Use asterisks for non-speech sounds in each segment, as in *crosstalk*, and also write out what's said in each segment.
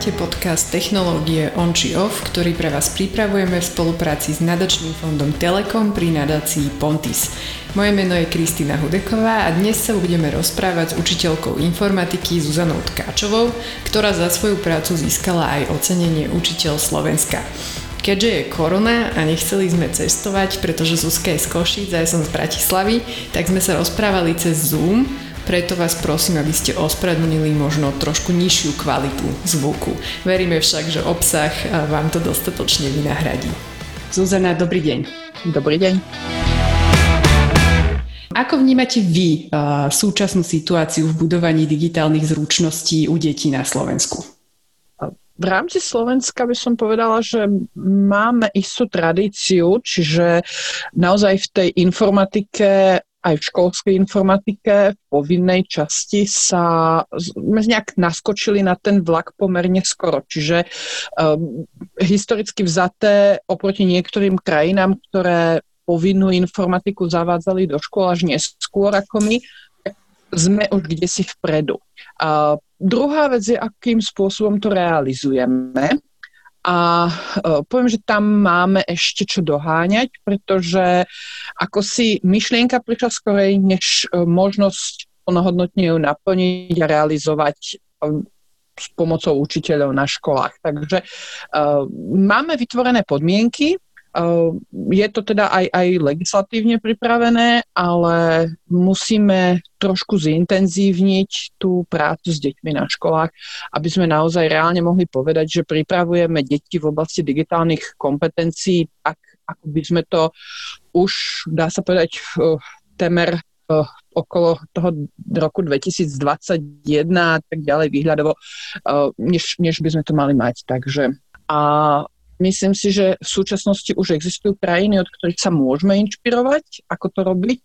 Počúvate podcast Technológie on či off, ktorý pre vás pripravujeme v spolupráci s nadačným fondom Telekom pri nadácii Pontis. Moje meno je Kristýna Hudeková a dnes sa budeme rozprávať s učiteľkou informatiky Zuzanou Tkáčovou, ktorá za svoju prácu získala aj ocenenie Učiteľ Slovenska. Keďže je korona a nechceli sme cestovať, pretože Zuzka je z Košic a ja som z Bratislavy, tak sme sa rozprávali cez Zoom, preto vás prosím, aby ste ospravedlnili možno trošku nižšiu kvalitu zvuku. Veríme však, že obsah vám to dostatočne vynahradí. Zuzana, dobrý deň. Dobrý deň. Ako vnímate vy uh, súčasnú situáciu v budovaní digitálnych zručností u detí na Slovensku? V rámci Slovenska by som povedala, že máme istú tradíciu, čiže naozaj v tej informatike aj v školskej informatike v povinnej časti sa nejak naskočili na ten vlak pomerne skoro. Čiže um, historicky vzaté oproti niektorým krajinám, ktoré povinnú informatiku zavádzali do škôl až neskôr ako my, sme už kde si vpredu. A druhá vec je, akým spôsobom to realizujeme. A uh, poviem, že tam máme ešte čo doháňať, pretože ako si myšlienka prišla skorej, než uh, možnosť plnohodnotne ju naplniť a realizovať s pomocou učiteľov na školách. Takže uh, máme vytvorené podmienky, je to teda aj, aj legislatívne pripravené, ale musíme trošku zintenzívniť tú prácu s deťmi na školách, aby sme naozaj reálne mohli povedať, že pripravujeme deti v oblasti digitálnych kompetencií tak, ako by sme to už, dá sa povedať, temer okolo toho roku 2021 a tak ďalej výhľadovo, než, než by sme to mali mať. Takže a Myslím si, že v súčasnosti už existujú krajiny, od ktorých sa môžeme inšpirovať, ako to robiť.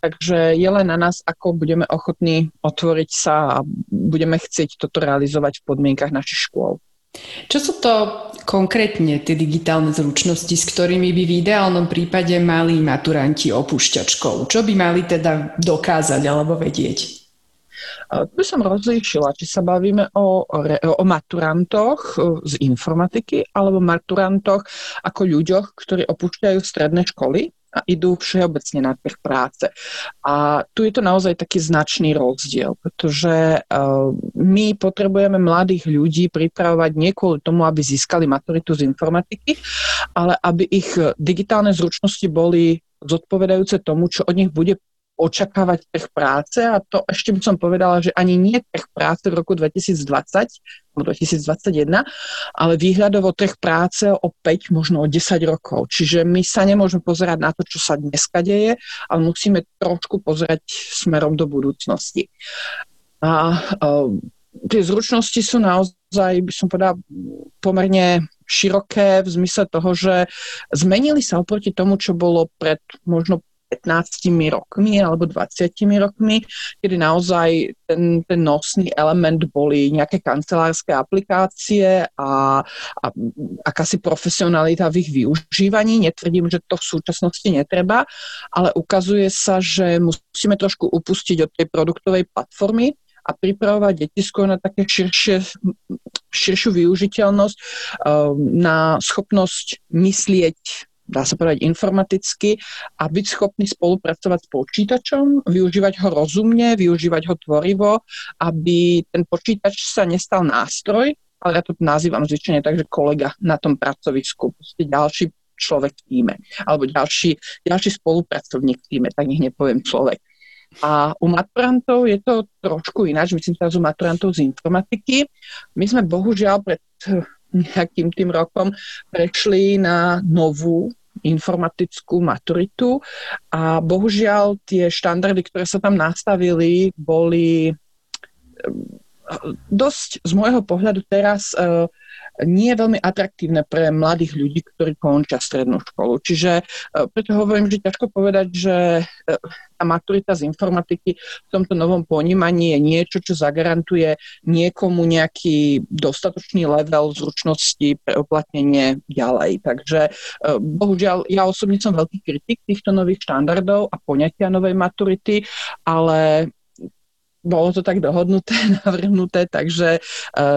Takže je len na nás, ako budeme ochotní otvoriť sa a budeme chcieť toto realizovať v podmienkach našich škôl. Čo sú to konkrétne tie digitálne zručnosti, s ktorými by v ideálnom prípade mali maturanti opúšťať školu? Čo by mali teda dokázať alebo vedieť? Tu by som rozlíšila, či sa bavíme o, o maturantoch e, z informatiky alebo maturantoch ako ľuďoch, ktorí opúšťajú stredné školy a idú všeobecne na trh práce. A tu je to naozaj taký značný rozdiel, pretože uh, my potrebujeme mladých ľudí pripravovať nie kvôli tomu, aby získali maturitu z informatiky, ale aby ich digitálne zručnosti boli zodpovedajúce tomu, čo od nich bude očakávať trh práce a to ešte by som povedala, že ani nie trh práce v roku 2020 alebo 2021, ale výhľadovo trh práce o 5, možno o 10 rokov. Čiže my sa nemôžeme pozerať na to, čo sa dneska deje, ale musíme trošku pozerať smerom do budúcnosti. A uh, tie zručnosti sú naozaj, by som povedala, pomerne široké v zmysle toho, že zmenili sa oproti tomu, čo bolo pred možno 15 rokmi alebo 20 rokmi, kedy naozaj ten, ten nosný element boli nejaké kancelárske aplikácie a, a akási profesionalita v ich využívaní. Netvrdím, že to v súčasnosti netreba, ale ukazuje sa, že musíme trošku upustiť od tej produktovej platformy a pripravovať deti skôr na také širšie, širšiu využiteľnosť, ehm, na schopnosť myslieť dá sa povedať informaticky a byť schopný spolupracovať s počítačom, využívať ho rozumne, využívať ho tvorivo, aby ten počítač sa nestal nástroj, ale ja to nazývam zvyčajne tak, že kolega na tom pracovisku, proste ďalší človek v týme, alebo ďalší, ďalší spolupracovník v týme, tak nech nepoviem človek. A u maturantov je to trošku ináč, myslím teraz u maturantov z informatiky. My sme bohužiaľ pred nejakým tým rokom prešli na novú informatickú maturitu. A bohužiaľ tie štandardy, ktoré sa tam nastavili, boli eh, dosť z môjho pohľadu teraz uh, nie je veľmi atraktívne pre mladých ľudí, ktorí končia strednú školu. Čiže e, preto hovorím, že ťažko povedať, že e, tá maturita z informatiky v tomto novom ponímaní je niečo, čo zagarantuje niekomu nejaký dostatočný level zručnosti pre uplatnenie ďalej. Takže e, bohužiaľ, ja osobne som veľký kritik týchto nových štandardov a poňatia novej maturity, ale bolo to tak dohodnuté, *laughs* navrhnuté, takže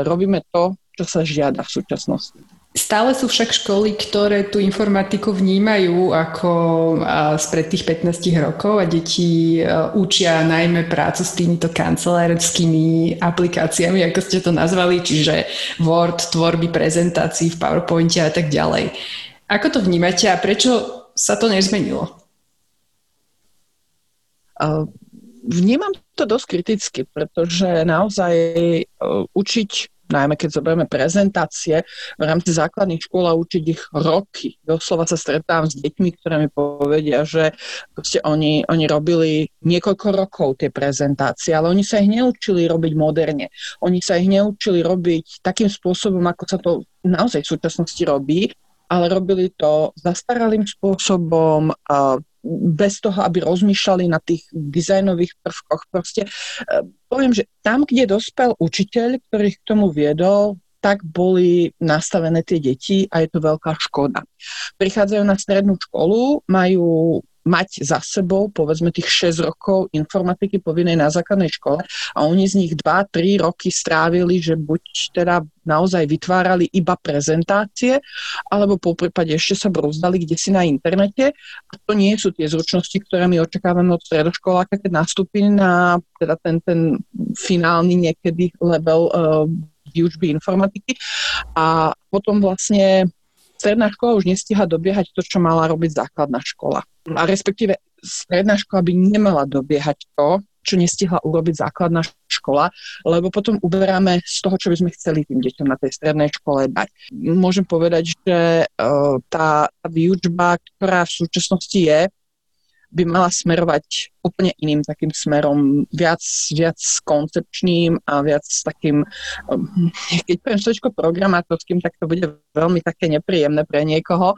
robíme to, čo sa žiada v súčasnosti. Stále sú však školy, ktoré tú informatiku vnímajú ako spred tých 15 rokov a deti učia najmä prácu s týmito kancelárskými aplikáciami, ako ste to nazvali, čiže Word, tvorby prezentácií v PowerPointe a tak ďalej. Ako to vnímate a prečo sa to nezmenilo? Vnímam to dosť kriticky, pretože naozaj učiť najmä keď zoberieme prezentácie v rámci základných škôl a učiť ich roky. Doslova sa stretávam s deťmi, ktoré mi povedia, že proste oni, oni robili niekoľko rokov tie prezentácie, ale oni sa ich neučili robiť moderne. Oni sa ich neučili robiť takým spôsobom, ako sa to naozaj v súčasnosti robí, ale robili to zastaralým spôsobom, bez toho, aby rozmýšľali na tých dizajnových prvkoch. Proste e, poviem, že tam, kde dospel učiteľ, ktorý k tomu viedol, tak boli nastavené tie deti a je to veľká škoda. Prichádzajú na strednú školu, majú mať za sebou povedzme tých 6 rokov informatiky povinnej na základnej škole a oni z nich 2-3 roky strávili, že buď teda naozaj vytvárali iba prezentácie, alebo po prípade ešte sa brúzdali kde si na internete. A to nie sú tie zručnosti, ktoré my očakávame od stredoškoláka, keď nastúpi na teda ten, ten finálny niekedy level uh, výučby informatiky. A potom vlastne stredná škola už nestíha dobiehať to, čo mala robiť základná škola. A respektíve stredná škola by nemala dobiehať to, čo nestihla urobiť základná škola, lebo potom uberáme z toho, čo by sme chceli tým deťom na tej strednej škole dať. Môžem povedať, že tá, tá výučba, ktorá v súčasnosti je, by mala smerovať úplne iným takým smerom, viac, viac koncepčným a viac takým, um, keď poviem slovičko programátorským, tak to bude veľmi také nepríjemné pre niekoho,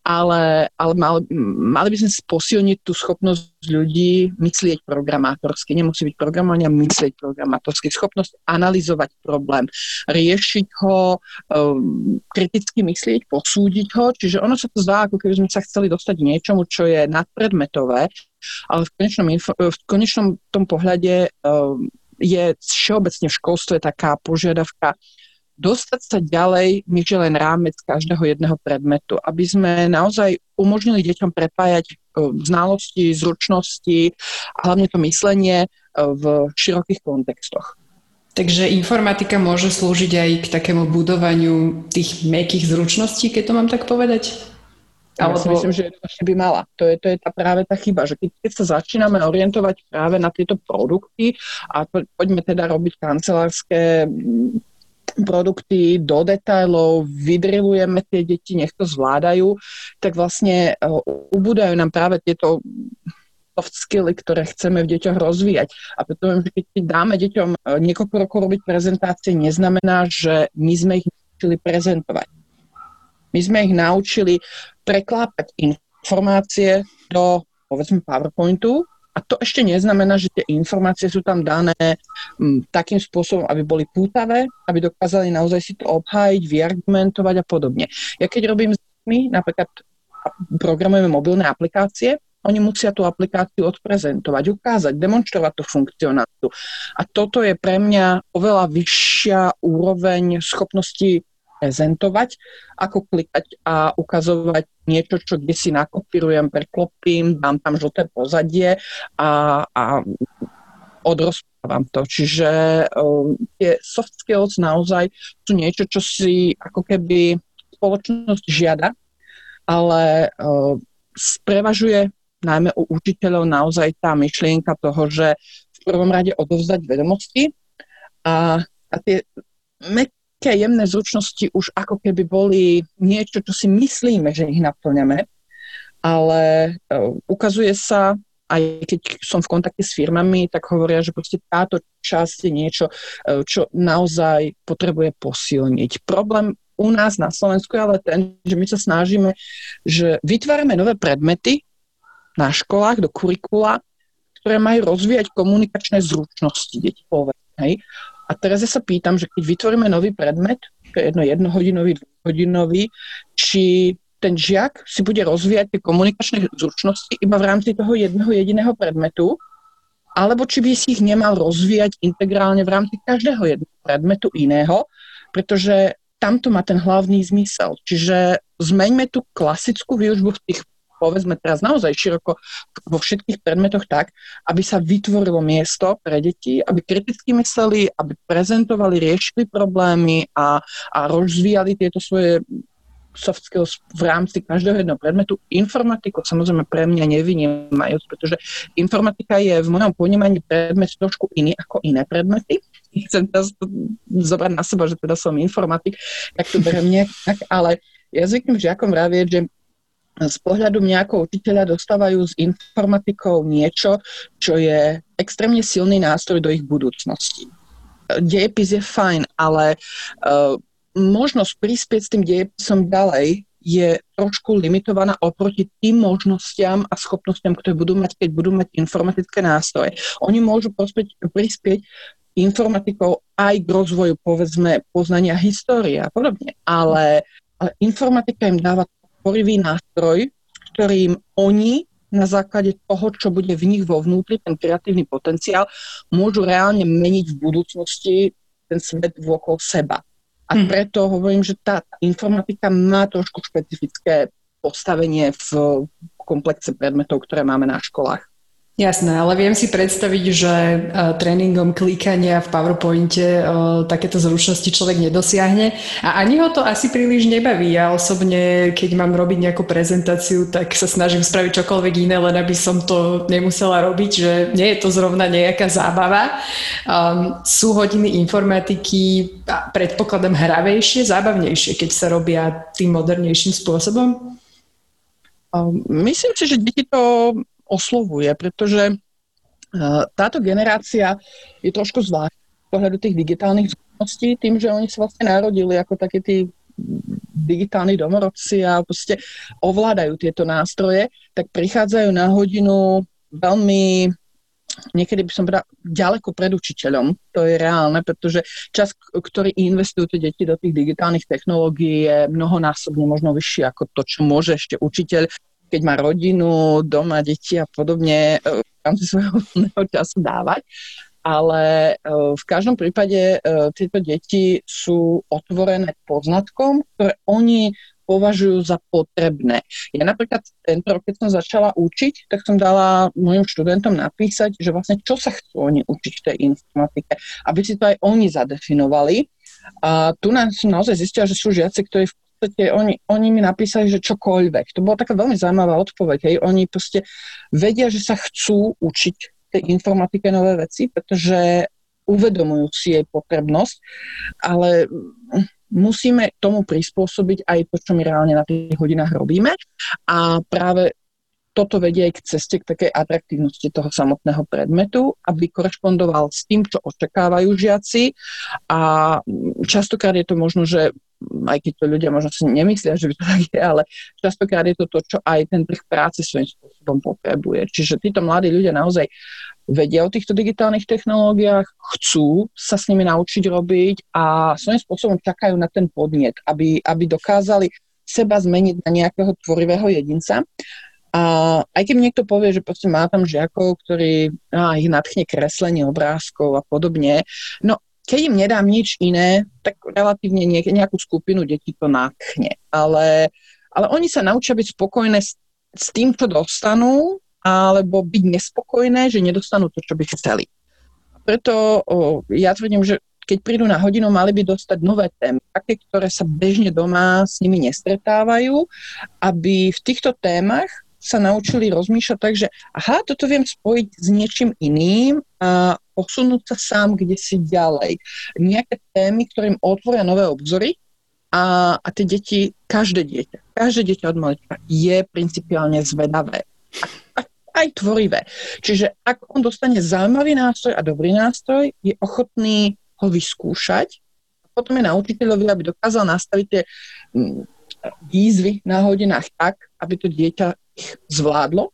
ale, ale mali, mali by sme posilniť tú schopnosť ľudí myslieť programátorsky. Nemusí byť programovanie, myslieť programátorsky. Schopnosť analyzovať problém, riešiť ho, um, kriticky myslieť, posúdiť ho. Čiže ono sa to zdá, ako keby sme sa chceli dostať k niečomu, čo je nadpredmetové, ale v konečnom, info, v konečnom tom pohľade um, je všeobecne v školstve taká požiadavka dostať sa ďalej, než je len rámec každého jedného predmetu, aby sme naozaj umožnili deťom prepájať e, znalosti, zručnosti a hlavne to myslenie e, v širokých kontextoch. Takže informatika môže slúžiť aj k takému budovaniu tých mekých zručností, keď to mám tak povedať? Ja si myslím, že to by mala. To je, to je tá práve tá chyba, že keď, keď sa začíname orientovať práve na tieto produkty a to, poďme teda robiť kancelárske produkty do detajlov, vydrilujeme tie deti, nech to zvládajú, tak vlastne uh, ubúdajú nám práve tieto soft skilly, ktoré chceme v deťoch rozvíjať. A preto, že keď dáme deťom e, niekoľko rokov robiť prezentácie, neznamená, že my sme ich naučili prezentovať. My sme ich naučili preklápať informácie do, povedzme, PowerPointu a to ešte neznamená, že tie informácie sú tam dané m, mm, takým spôsobom, aby boli pútavé, aby dokázali naozaj si to obhájiť, vyargumentovať a podobne. Ja keď robím s deťmi, napríklad programujeme mobilné aplikácie, oni musia tú aplikáciu odprezentovať, ukázať, demonstrovať tú funkcionalitu. A toto je pre mňa oveľa vyššia úroveň schopnosti prezentovať, ako klikať a ukazovať niečo, čo kde si nakopírujem, preklopím, dám tam žlté pozadie a, a odrozprávam to. Čiže um, tie soft skills naozaj sú niečo, čo si ako keby spoločnosť žiada, ale uh, sprevažuje najmä u učiteľov naozaj tá myšlienka toho, že v prvom rade odovzdať vedomosti a, a tie také jemné zručnosti už ako keby boli niečo, čo si myslíme, že ich naplňame, ale uh, ukazuje sa, aj keď som v kontakte s firmami, tak hovoria, že proste táto časť je niečo, uh, čo naozaj potrebuje posilniť. Problém u nás na Slovensku je ale ten, že my sa snažíme, že vytvárame nové predmety na školách do kurikula, ktoré majú rozvíjať komunikačné zručnosti detí, povedzme. A teraz ja sa pýtam, že keď vytvoríme nový predmet, to je jedno jednohodinový, dvojhodinový, či ten žiak si bude rozvíjať tie komunikačné zručnosti iba v rámci toho jedného jediného predmetu, alebo či by si ich nemal rozvíjať integrálne v rámci každého jedného predmetu iného, pretože tamto má ten hlavný zmysel. Čiže zmeňme tú klasickú výučbu v tých povedzme teraz naozaj široko vo všetkých predmetoch tak, aby sa vytvorilo miesto pre deti, aby kriticky mysleli, aby prezentovali, riešili problémy a, a rozvíjali tieto svoje soft skills v rámci každého jedného predmetu. Informatiku samozrejme pre mňa nevynímajú, pretože informatika je v mojom ponímaní predmet trošku iný ako iné predmety. *laughs* Chcem teraz zobrať na seba, že teda som informatik, tak to berem nejak ale ja zvyknem žiakom vravieť, že z pohľadu mňa ako učiteľa dostávajú s informatikou niečo, čo je extrémne silný nástroj do ich budúcnosti. Dejepis je fajn, ale uh, možnosť prispieť s tým dejepisom ďalej je trošku limitovaná oproti tým možnostiam a schopnostiam, ktoré budú mať, keď budú mať informatické nástroje. Oni môžu prospieť, prispieť informatikou aj k rozvoju, povedzme, poznania histórie a podobne. Ale, informatika im dáva tvorivý nástroj, ktorým oni na základe toho, čo bude v nich vo vnútri, ten kreatívny potenciál, môžu reálne meniť v budúcnosti ten svet vôkol seba. A hm. preto hovorím, že tá informatika má trošku špecifické postavenie v komplexe predmetov, ktoré máme na školách. Jasné, ale viem si predstaviť, že uh, tréningom klikania v PowerPointe uh, takéto zručnosti človek nedosiahne a ani ho to asi príliš nebaví. Ja osobne, keď mám robiť nejakú prezentáciu, tak sa snažím spraviť čokoľvek iné, len aby som to nemusela robiť, že nie je to zrovna nejaká zábava. Um, sú hodiny informatiky, predpokladám, hravejšie, zábavnejšie, keď sa robia tým modernejším spôsobom? Um, myslím si, že deti to oslovuje, pretože e, táto generácia je trošku zvláštna z pohľadu tých digitálnych zručností, tým, že oni sa vlastne narodili ako také tí digitálni domorodci a proste ovládajú tieto nástroje, tak prichádzajú na hodinu veľmi niekedy by som povedala ďaleko pred učiteľom. To je reálne, pretože čas, ktorý investujú tie deti do tých digitálnych technológií je mnohonásobne možno vyšší ako to, čo môže ešte učiteľ keď má rodinu, doma, deti a podobne, e, v rámci svojho *laughs* voľného času dávať. Ale e, v každom prípade e, tieto deti sú otvorené poznatkom, ktoré oni považujú za potrebné. Ja napríklad tento rok, keď som začala učiť, tak som dala mojim študentom napísať, že vlastne čo sa chcú oni učiť v tej informatike, aby si to aj oni zadefinovali. A tu nám som naozaj zistila, že sú žiaci, ktorí v podstate oni, oni mi napísali, že čokoľvek. To bola taká veľmi zaujímavá odpoveď. Hej. Oni proste vedia, že sa chcú učiť tej informatike nové veci, pretože uvedomujú si jej potrebnosť, ale musíme tomu prispôsobiť aj to, čo my reálne na tých hodinách robíme. A práve toto vedie aj k ceste, k takej atraktívnosti toho samotného predmetu, aby korešpondoval s tým, čo očakávajú žiaci. A častokrát je to možno, že aj keď to ľudia možno si nemyslia, že by to tak je, ale častokrát je to to, čo aj ten trh práce svojím spôsobom potrebuje. Čiže títo mladí ľudia naozaj vedia o týchto digitálnych technológiách, chcú sa s nimi naučiť robiť a svojím spôsobom čakajú na ten podnet, aby, aby dokázali seba zmeniť na nejakého tvorivého jedinca. A aj keď niekto povie, že proste má tam žiakov, ktorí á, ich nadchne kreslenie obrázkov a podobne, no keď im nedám nič iné, tak relatívne nejakú skupinu detí to nákne. Ale, ale oni sa naučia byť spokojné s, s tým, čo dostanú, alebo byť nespokojné, že nedostanú to, čo by chceli. Preto o, ja tvrdím, že keď prídu na hodinu, mali by dostať nové témy, také, ktoré sa bežne doma s nimi nestretávajú, aby v týchto témach sa naučili rozmýšľať tak, že aha, toto viem spojiť s niečím iným a posunúť sa sám kde si ďalej. Nejaké témy, ktorým otvoria nové obzory a, a tie deti, každé dieťa, každé dieťa od malička je principiálne zvedavé. A, a, aj tvorivé. Čiže ak on dostane zaujímavý nástroj a dobrý nástroj, je ochotný ho vyskúšať. Potom je na učiteľovi, aby dokázal nastaviť tie mm, výzvy na hodinách tak, aby to dieťa ich zvládlo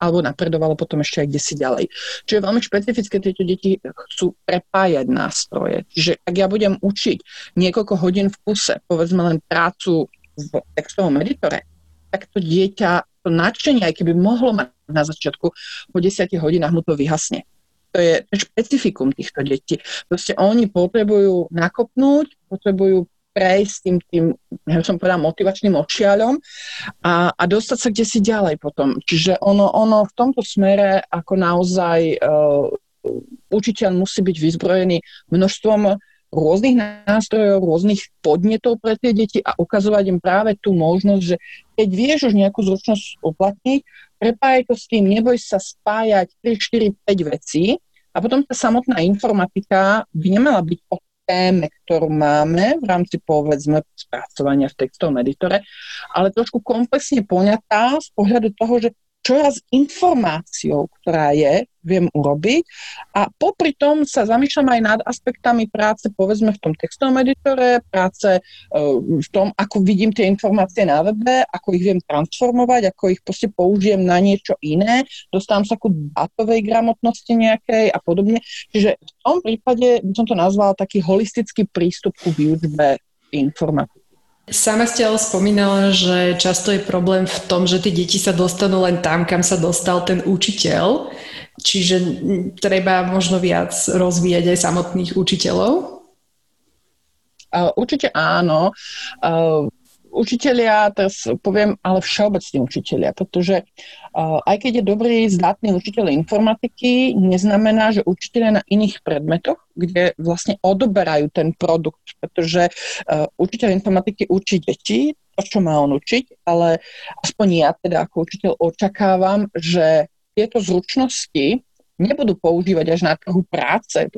alebo napredovalo potom ešte aj kde si ďalej. Čiže veľmi špecifické tieto deti chcú prepájať nástroje. Čiže ak ja budem učiť niekoľko hodín v kuse, povedzme len prácu v textovom editore, tak to dieťa, to nadšenie, aj keby mohlo mať na začiatku, po 10 hodinách mu to vyhasne. To je špecifikum týchto detí. Proste oni potrebujú nakopnúť, potrebujú prejsť tým, tým ja som povedala, motivačným očiaľom a, a dostať sa kde si ďalej potom. Čiže ono, ono v tomto smere ako naozaj uh, učiteľ musí byť vyzbrojený množstvom rôznych nástrojov, rôznych podnetov pre tie deti a ukazovať im práve tú možnosť, že keď vieš už nejakú zručnosť uplatniť, prepájaj to s tým, neboj sa spájať 3, 4, 5 vecí a potom tá samotná informatika by nemala byť o téme, ktorú máme v rámci povedzme spracovania v textovom editore, ale trošku komplexne poňatá z pohľadu toho, že čo ja s informáciou, ktorá je, viem urobiť. A popri tom sa zamýšľam aj nad aspektami práce, povedzme v tom textovom editore, práce uh, v tom, ako vidím tie informácie na webe, ako ich viem transformovať, ako ich proste použijem na niečo iné, dostávam sa ku datovej gramotnosti nejakej a podobne. Čiže v tom prípade by som to nazvala taký holistický prístup ku výučbe informatiky. Sama ste ale spomínala, že často je problém v tom, že tie deti sa dostanú len tam, kam sa dostal ten učiteľ. Čiže treba možno viac rozvíjať aj samotných učiteľov? Určite áno. Učitelia, teraz poviem, ale všeobecní učitelia, pretože uh, aj keď je dobrý, zdatný učiteľ informatiky, neznamená, že učiteľia na iných predmetoch, kde vlastne odoberajú ten produkt, pretože uh, učiteľ informatiky učí deti, to, čo má on učiť, ale aspoň ja teda ako učiteľ očakávam, že tieto zručnosti nebudú používať až na trhu práce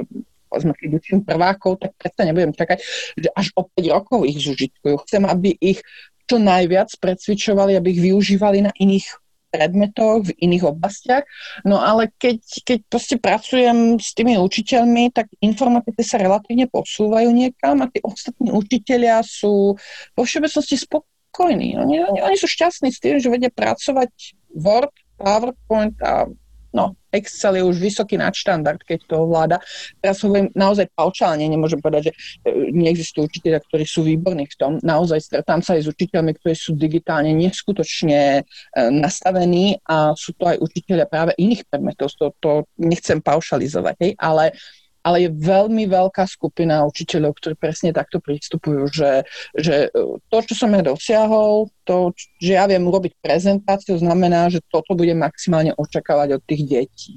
povedzme, keď učím prvákov, tak predsa nebudem čakať, že až o 5 rokov ich zužitkujú. Chcem, aby ich čo najviac precvičovali, aby ich využívali na iných predmetoch, v iných oblastiach. No ale keď, keď proste pracujem s tými učiteľmi, tak informatiky sa relatívne posúvajú niekam a tí ostatní učiteľia sú vo všeobecnosti spokojní. Oni, oni, oni sú šťastní s tým, že vedia pracovať Word, PowerPoint a no, Excel je už vysoký nadštandard, keď to ovláda. Teraz hovorím naozaj paučálne, nemôžem povedať, že e, neexistujú učiteľia, ktorí sú výborní v tom. Naozaj stretám sa aj s učiteľmi, ktorí sú digitálne neskutočne e, nastavení a sú to aj učiteľia práve iných predmetov. To, to nechcem paušalizovať, hej, ale ale je veľmi veľká skupina učiteľov, ktorí presne takto pristupujú, že, že to, čo som ja dosiahol, to, že ja viem urobiť prezentáciu, znamená, že toto budem maximálne očakávať od tých detí.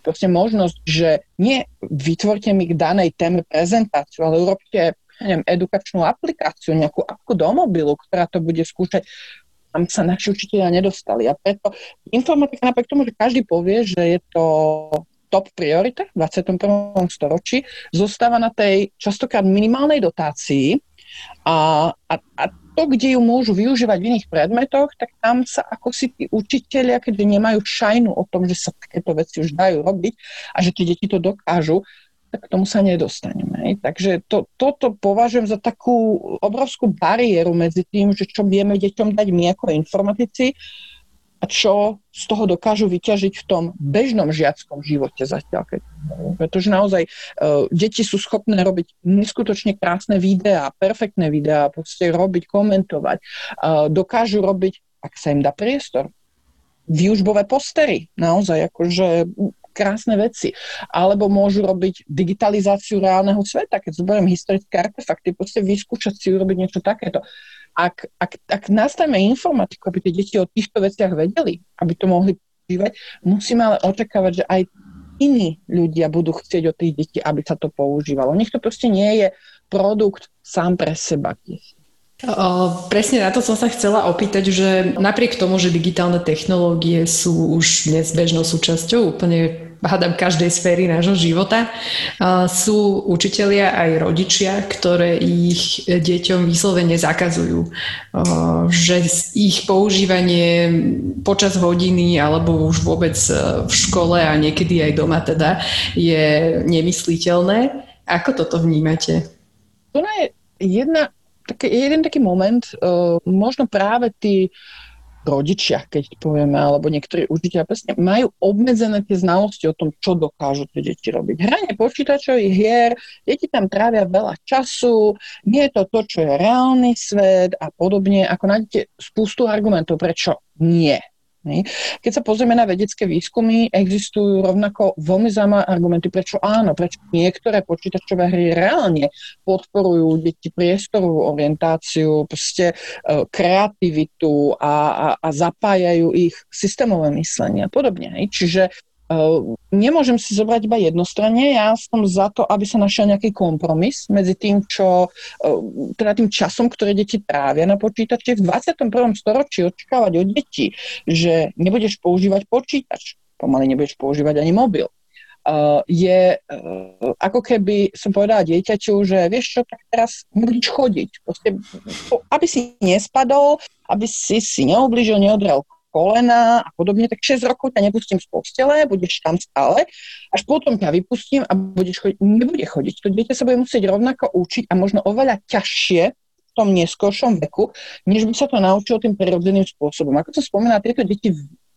Proste možnosť, že nie vytvorte mi k danej téme prezentáciu, ale urobte neviem, edukačnú aplikáciu, nejakú apku do mobilu, ktorá to bude skúšať tam sa naši učiteľia nedostali. A preto informatika napriek tomu, že každý povie, že je to top priorita v 21. storočí, zostáva na tej častokrát minimálnej dotácii a, a, a to, kde ju môžu využívať v iných predmetoch, tak tam sa ako si tí učiteľia, keďže nemajú šajnu o tom, že sa takéto veci už dajú robiť a že tie deti to dokážu, tak k tomu sa nedostaneme. Takže to, toto považujem za takú obrovskú bariéru medzi tým, že čo vieme deťom dať my ako informatici a čo z toho dokážu vyťažiť v tom bežnom žiackom živote zatiaľ. Keď, pretože naozaj uh, deti sú schopné robiť neskutočne krásne videá, perfektné videá, proste robiť, komentovať. Uh, dokážu robiť, ak sa im dá priestor, výužbové postery, naozaj akože krásne veci. Alebo môžu robiť digitalizáciu reálneho sveta, keď zoberiem historické artefakty, proste vyskúšať si urobiť niečo takéto ak, ak, ak nastavíme informatiku, aby tie deti o týchto veciach vedeli, aby to mohli používať, musíme ale očakávať, že aj iní ľudia budú chcieť od tých detí, aby sa to používalo. Nech to proste nie je produkt sám pre seba. O, presne na to som sa chcela opýtať, že napriek tomu, že digitálne technológie sú už dnes bežnou súčasťou úplne hádam každej sféry nášho života. Sú učitelia aj rodičia, ktoré ich deťom vyslovene zakazujú. Že ich používanie počas hodiny alebo už vôbec v škole a niekedy aj doma teda je nemysliteľné. Ako toto vnímate? To je jedna, taký, jeden taký moment, možno práve tí rodičia, keď povieme, alebo niektorí učiteľia presne majú obmedzené tie znalosti o tom, čo dokážu tie deti robiť. Hranie počítačových hier, deti tam trávia veľa času, nie je to to, čo je reálny svet a podobne. Ako nájdete spustu argumentov, prečo nie. Keď sa pozrieme na vedecké výskumy, existujú rovnako veľmi zaujímavé argumenty, prečo áno, prečo niektoré počítačové hry reálne podporujú deti priestorovú orientáciu, proste e, kreativitu a, a, a zapájajú ich systémové myslenie a podobne. Čiže nemôžem si zobrať iba jednostranne, ja som za to, aby sa našiel nejaký kompromis medzi tým, čo, ehm, teda tým časom, ktoré deti trávia na počítači. V 21. storočí očakávať od detí, že nebudeš používať počítač, pomaly nebudeš používať ani mobil, ehm, je ako keby som povedala dieťaťu, že vieš čo, tak teraz nebudeš chodiť. Proste, aby si nespadol, aby si si neoblížil, neodrel kolena a podobne, tak 6 rokov ťa nepustím z postele, budeš tam stále, až potom ťa vypustím a budeš chodiť. Nebude chodiť. To dieťa sa bude musieť rovnako učiť a možno oveľa ťažšie v tom neskôršom veku, než by sa to naučilo tým prirodzeným spôsobom. Ako som spomínala, tieto deti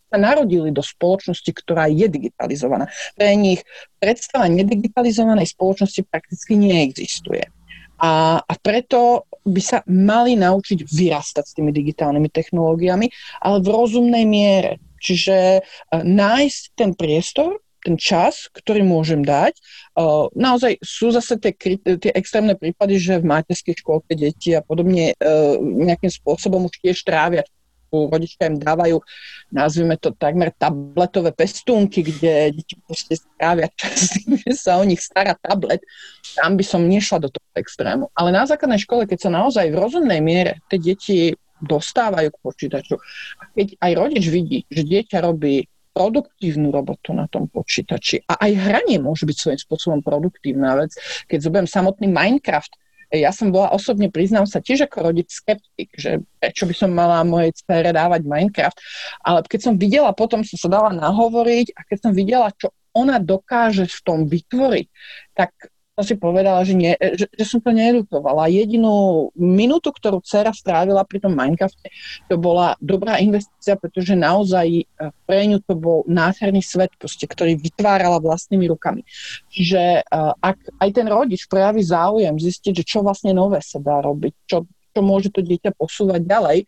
sa narodili do spoločnosti, ktorá je digitalizovaná. Pre nich predstava nedigitalizovanej spoločnosti prakticky neexistuje. A, a preto by sa mali naučiť vyrastať s tými digitálnymi technológiami, ale v rozumnej miere. Čiže uh, nájsť ten priestor, ten čas, ktorý môžem dať. Uh, naozaj sú zase tie, tie extrémne prípady, že v materskej škôlke deti a podobne uh, nejakým spôsobom už tiež trávia rodičia im dávajú, nazvime to takmer tabletové pestúnky, kde deti proste strávia čas že sa o nich stará tablet. Tam by som nešla do extrému. Ale na základnej škole, keď sa naozaj v rozumnej miere tie deti dostávajú k počítaču, a keď aj rodič vidí, že dieťa robí produktívnu robotu na tom počítači. A aj hranie môže byť svojím spôsobom produktívna vec. Keď zoberiem samotný Minecraft, ja som bola osobne, priznám sa, tiež ako rodič skeptik, že prečo by som mala mojej cére dávať Minecraft, ale keď som videla, potom som sa dala nahovoriť a keď som videla, čo ona dokáže v tom vytvoriť, tak som si povedala, že, nie, že, že som to nelutovala. Jedinú minútu, ktorú dcera strávila pri tom Minecrafte, to bola dobrá investícia, pretože naozaj e, pre ňu to bol nádherný svet, proste, ktorý vytvárala vlastnými rukami. Čiže uh, ak aj ten rodič prejaví záujem zistiť, že čo vlastne nové sa dá robiť, čo, čo môže to dieťa posúvať ďalej,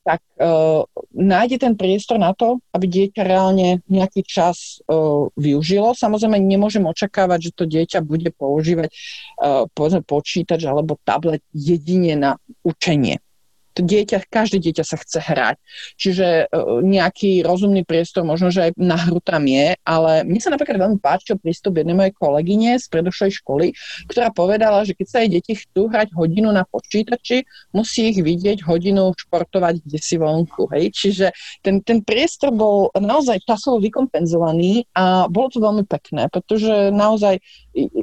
tak uh, nájde ten priestor na to, aby dieťa reálne nejaký čas uh, využilo. Samozrejme, nemôžem očakávať, že to dieťa bude používať uh, počítač alebo tablet jedine na učenie to dieťa, každé dieťa sa chce hrať. Čiže uh, nejaký rozumný priestor, možno, že aj na hru tam je, ale mne sa napríklad veľmi páčil prístup jednej mojej kolegyne z predošlej školy, ktorá povedala, že keď sa jej deti chcú hrať hodinu na počítači, musí ich vidieť hodinu športovať kde si vonku. Hej? Čiže ten, ten priestor bol naozaj časovo vykompenzovaný a bolo to veľmi pekné, pretože naozaj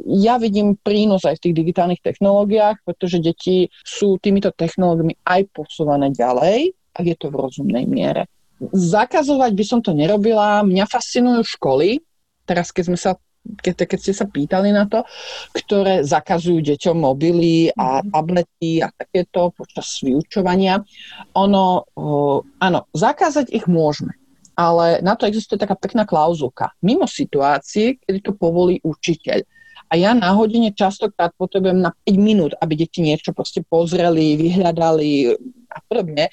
ja vidím prínos aj v tých digitálnych technológiách, pretože deti sú týmito technológiami aj posúvané ďalej, ak je to v rozumnej miere. Zakazovať by som to nerobila. Mňa fascinujú školy, teraz keď sme sa keď, keď ste sa pýtali na to, ktoré zakazujú deťom mobily a mhm. tablety a takéto počas vyučovania. Ono, áno, zakázať ich môžeme, ale na to existuje taká pekná klauzulka. Mimo situácií, kedy to povolí učiteľ. A ja na hodine častokrát potrebujem na 5 minút, aby deti niečo proste pozreli, vyhľadali a podobne.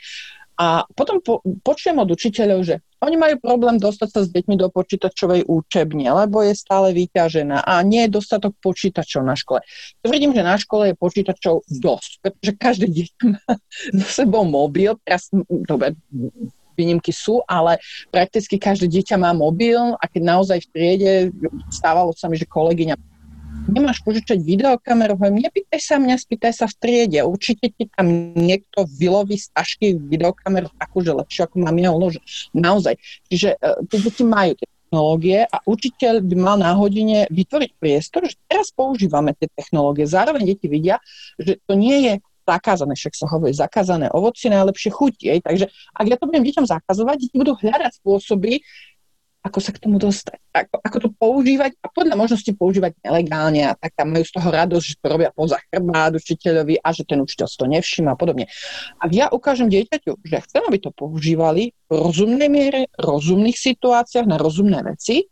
A potom po, počujem od učiteľov, že oni majú problém dostať sa s deťmi do počítačovej účebne, lebo je stále vyťažená a nie je dostatok počítačov na škole. Tvrdím, že na škole je počítačov dosť, pretože každé dieťa má *laughs* za sebou mobil, teraz, dobre, výnimky sú, ale prakticky každé dieťa má mobil a keď naozaj v triede stávalo sa mi, že kolegyňa nemáš požičať videokameru, hovorím, nepýtaj sa mňa, spýtaj sa v triede. Určite ti tam niekto vyloví z tašky videokameru takú, že lepšie ako mám ja uložiť. Naozaj. Čiže uh, tie deti majú tie technológie a učiteľ by mal na hodine vytvoriť priestor, že teraz používame tie technológie. Zároveň deti vidia, že to nie je zakázané, však sa hovorí zakázané ovoci, najlepšie chutí. Takže ak ja to budem deťom zakazovať, deti budú hľadať spôsoby, ako sa k tomu dostať, ako, ako to používať a podľa možnosti používať nelegálne a tak tam majú z toho radosť, že to robia poza chrbát učiteľovi a že ten učiteľ to nevšíma a podobne. Ak ja ukážem dieťaťu, že chcem, aby to používali v rozumnej miere, rozumných situáciách, na rozumné veci,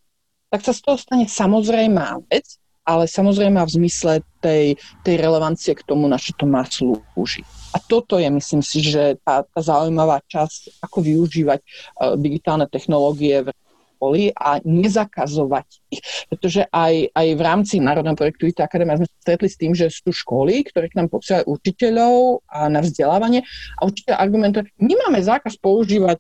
tak sa z toho stane samozrejmá vec, ale samozrejme v zmysle tej, tej relevancie k tomu, na čo to má slúžiť. A toto je, myslím si, že tá, tá zaujímavá časť, ako využívať uh, digitálne technológie v školy a nezakazovať ich. Pretože aj, aj v rámci Národného projektu IT Akadémia sme stretli s tým, že sú školy, ktoré k nám posielajú učiteľov a na vzdelávanie a učiteľ argumentuje, nemáme zákaz používať,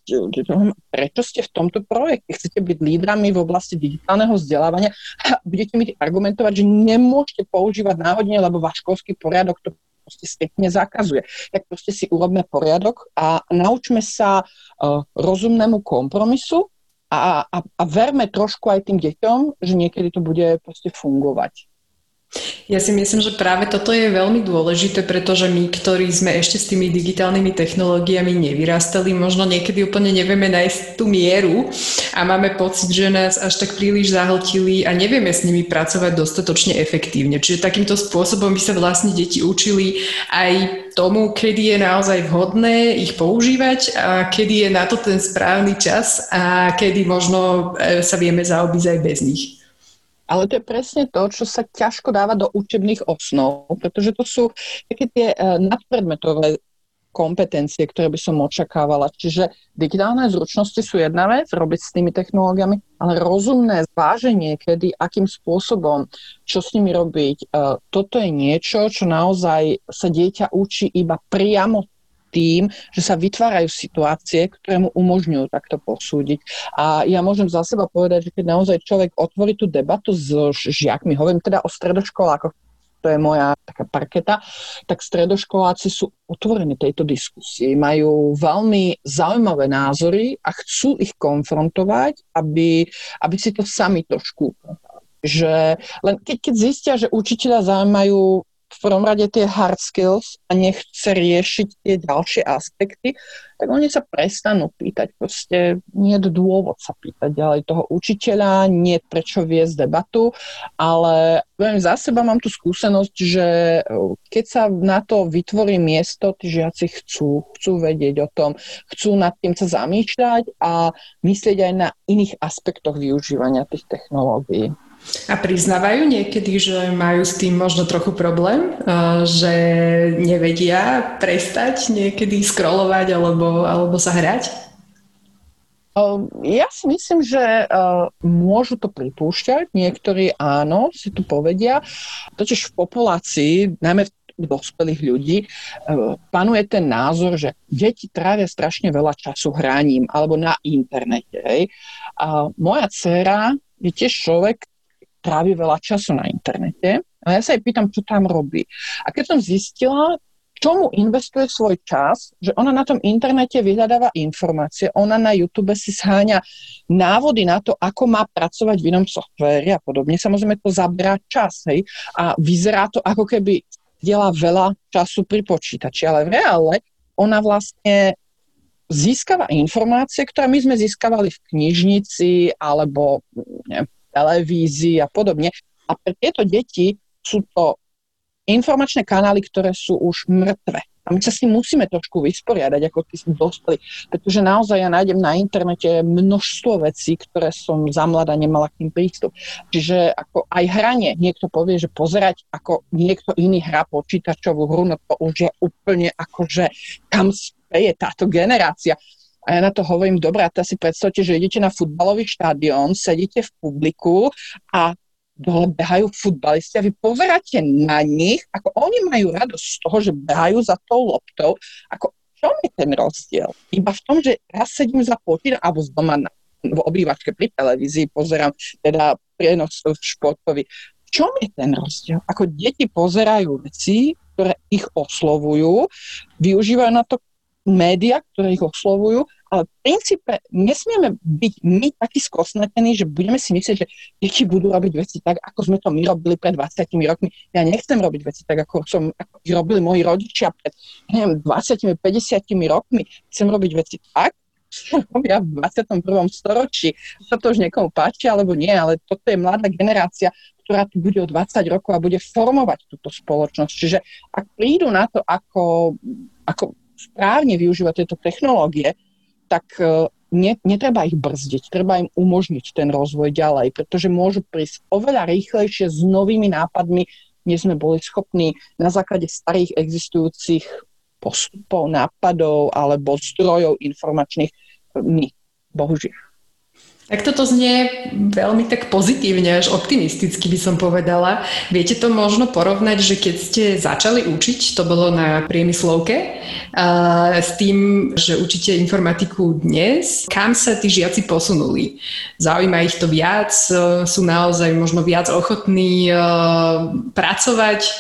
prečo ste v tomto projekte, chcete byť lídrami v oblasti digitálneho vzdelávania a budete mi argumentovať, že nemôžete používať náhodne, lebo váš školský poriadok to proste striktne zakazuje. Tak proste si urobme poriadok a naučme sa uh, rozumnému kompromisu a, a, a verme trošku aj tým deťom, že niekedy to bude proste fungovať. Ja si myslím, že práve toto je veľmi dôležité, pretože my, ktorí sme ešte s tými digitálnymi technológiami nevyrastali, možno niekedy úplne nevieme nájsť tú mieru a máme pocit, že nás až tak príliš zahltili a nevieme s nimi pracovať dostatočne efektívne. Čiže takýmto spôsobom by sa vlastne deti učili aj tomu, kedy je naozaj vhodné ich používať a kedy je na to ten správny čas a kedy možno e, sa vieme zaobísť aj bez nich. Ale to je presne to, čo sa ťažko dáva do učebných osnov, pretože to sú také tie uh, nadpredmetové kompetencie, ktoré by som očakávala. Čiže digitálne zručnosti sú jedna vec, robiť s tými technológiami, ale rozumné zváženie, kedy, akým spôsobom, čo s nimi robiť, uh, toto je niečo, čo naozaj sa dieťa učí iba priamo tým, že sa vytvárajú situácie, ktoré mu umožňujú takto posúdiť. A ja môžem za seba povedať, že keď naozaj človek otvorí tú debatu s žiakmi, hovorím teda o stredoškolákoch, to je moja taká parketa, tak stredoškoláci sú otvorení tejto diskusii, majú veľmi zaujímavé názory a chcú ich konfrontovať, aby, aby si to sami trošku že len keď, keď zistia, že učiteľa zaujímajú v prvom rade tie hard skills a nechce riešiť tie ďalšie aspekty, tak oni sa prestanú pýtať. Proste nie je dôvod sa pýtať ďalej toho učiteľa, nie prečo viesť debatu, ale viem, za seba mám tú skúsenosť, že e, keď sa na to vytvorí miesto, tí žiaci chcú, chcú vedieť o tom, chcú nad tým sa zamýšľať a myslieť aj na iných aspektoch využívania tých technológií. A priznávajú niekedy, že majú s tým možno trochu problém, že nevedia prestať niekedy scrollovať alebo, alebo sa hrať? Ja si myslím, že môžu to pripúšťať, niektorí áno, si tu povedia. Totiž v populácii, najmä v dospelých ľudí, panuje ten názor, že deti trávia strašne veľa času hraním alebo na internete. A moja dcera je tiež človek, trávi veľa času na internete. A ja sa jej pýtam, čo tam robí. A keď som zistila, čomu investuje svoj čas, že ona na tom internete vyhľadáva informácie, ona na YouTube si sháňa návody na to, ako má pracovať v inom softvéri a podobne. Samozrejme to zabrá čas, hej, a vyzerá to ako keby diela veľa času pri počítači, ale v reále ona vlastne získava informácie, ktoré my sme získavali v knižnici alebo neviem, televízii a podobne. A pre tieto deti sú to informačné kanály, ktoré sú už mŕtve. A my sa s tým musíme trošku vysporiadať, ako tí sme dospeli, pretože naozaj ja nájdem na internete množstvo vecí, ktoré som za mladá nemala k tým prístup. Čiže ako aj hranie, niekto povie, že pozerať, ako niekto iný hrá počítačovú hru, no to už je úplne akože kam speje táto generácia. A ja na to hovorím, dobrá, a si predstavte, že idete na futbalový štádion, sedíte v publiku a dole behajú futbalisti a vy pozeráte na nich, ako oni majú radosť z toho, že behajú za tou loptou, ako čom je ten rozdiel? Iba v tom, že raz sedím za počítačom alebo z doma na, v obývačke pri televízii, pozerám teda prienos športový. V čom je ten rozdiel? Ako deti pozerajú veci, ktoré ich oslovujú, využívajú na to média, ktoré ich oslovujú, ale v princípe nesmieme byť my takí skosnetení, že budeme si myslieť, že deti budú robiť veci tak, ako sme to my robili pred 20 rokmi. Ja nechcem robiť veci tak, ako som ako robili moji rodičia pred neviem, 20-50 rokmi. Chcem robiť veci tak, robia v 21. storočí. Sa to už niekomu páči alebo nie, ale toto je mladá generácia, ktorá tu bude o 20 rokov a bude formovať túto spoločnosť. Čiže ak prídu na to, ako, ako správne využívať tieto technológie, tak e, ne, netreba ich brzdiť, treba im umožniť ten rozvoj ďalej, pretože môžu prísť oveľa rýchlejšie s novými nápadmi, než sme boli schopní na základe starých existujúcich postupov, nápadov alebo zdrojov informačných my, bohužiaľ. Tak toto znie veľmi tak pozitívne, až optimisticky by som povedala. Viete to možno porovnať, že keď ste začali učiť, to bolo na priemyslovke, a s tým, že učíte informatiku dnes, kam sa tí žiaci posunuli? Zaujíma ich to viac? Sú naozaj možno viac ochotní uh, pracovať?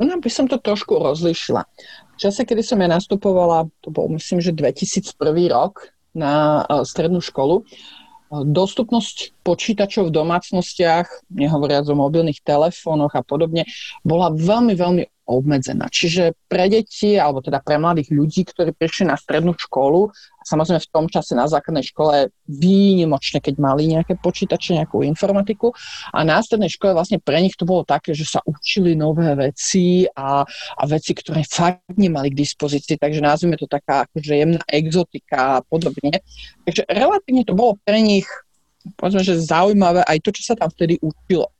No, by som to trošku rozlišila. V čase, kedy som ja nastupovala, to bol myslím, že 2001 rok na uh, strednú školu, Dostupnosť počítačov v domácnostiach, nehovoriac o mobilných telefónoch a podobne, bola veľmi, veľmi obmedzená. Čiže pre deti, alebo teda pre mladých ľudí, ktorí prišli na strednú školu, a samozrejme v tom čase na základnej škole výnimočne, keď mali nejaké počítače, nejakú informatiku, a na strednej škole vlastne pre nich to bolo také, že sa učili nové veci a, a veci, ktoré fakt nemali k dispozícii, takže nazvime to taká akože jemná exotika a podobne. Takže relatívne to bolo pre nich povedzme, že zaujímavé aj to, čo sa tam vtedy učilo.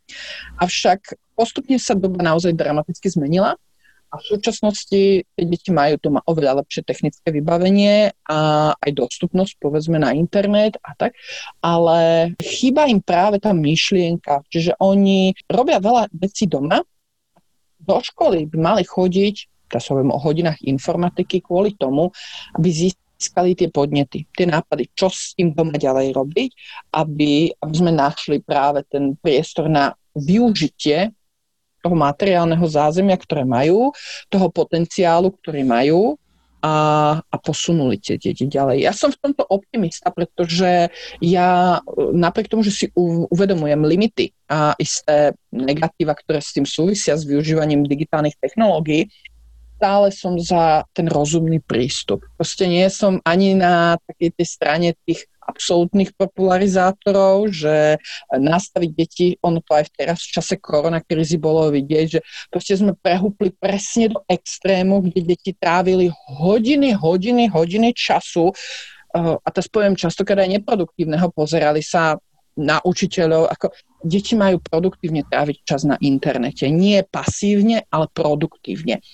Avšak postupne sa doba naozaj dramaticky zmenila a v súčasnosti tie deti majú doma oveľa lepšie technické vybavenie a aj dostupnosť, povedzme, na internet a tak, ale chýba im práve tá myšlienka, čiže oni robia veľa vecí doma, do školy by mali chodiť, teraz sa o hodinách informatiky, kvôli tomu, aby získali tie podnety, tie nápady, čo s tým doma ďalej robiť, aby, aby sme našli práve ten priestor na využitie toho materiálneho zázemia, ktoré majú, toho potenciálu, ktorý majú a, a posunuli tie deti ďalej. Ja som v tomto optimista, pretože ja napriek tomu, že si uvedomujem limity a isté negatíva, ktoré s tým súvisia s využívaním digitálnych technológií, stále som za ten rozumný prístup. Proste nie som ani na takej tej strane tých absolútnych popularizátorov, že nastaviť deti, ono to aj teraz v čase koronakrízy bolo vidieť, že proste sme prehúpli presne do extrému, kde deti trávili hodiny, hodiny, hodiny času eh, a to poviem častokrát aj neproduktívneho, pozerali sa na učiteľov, ako deti majú produktívne tráviť čas na internete. Nie pasívne, ale produktívne.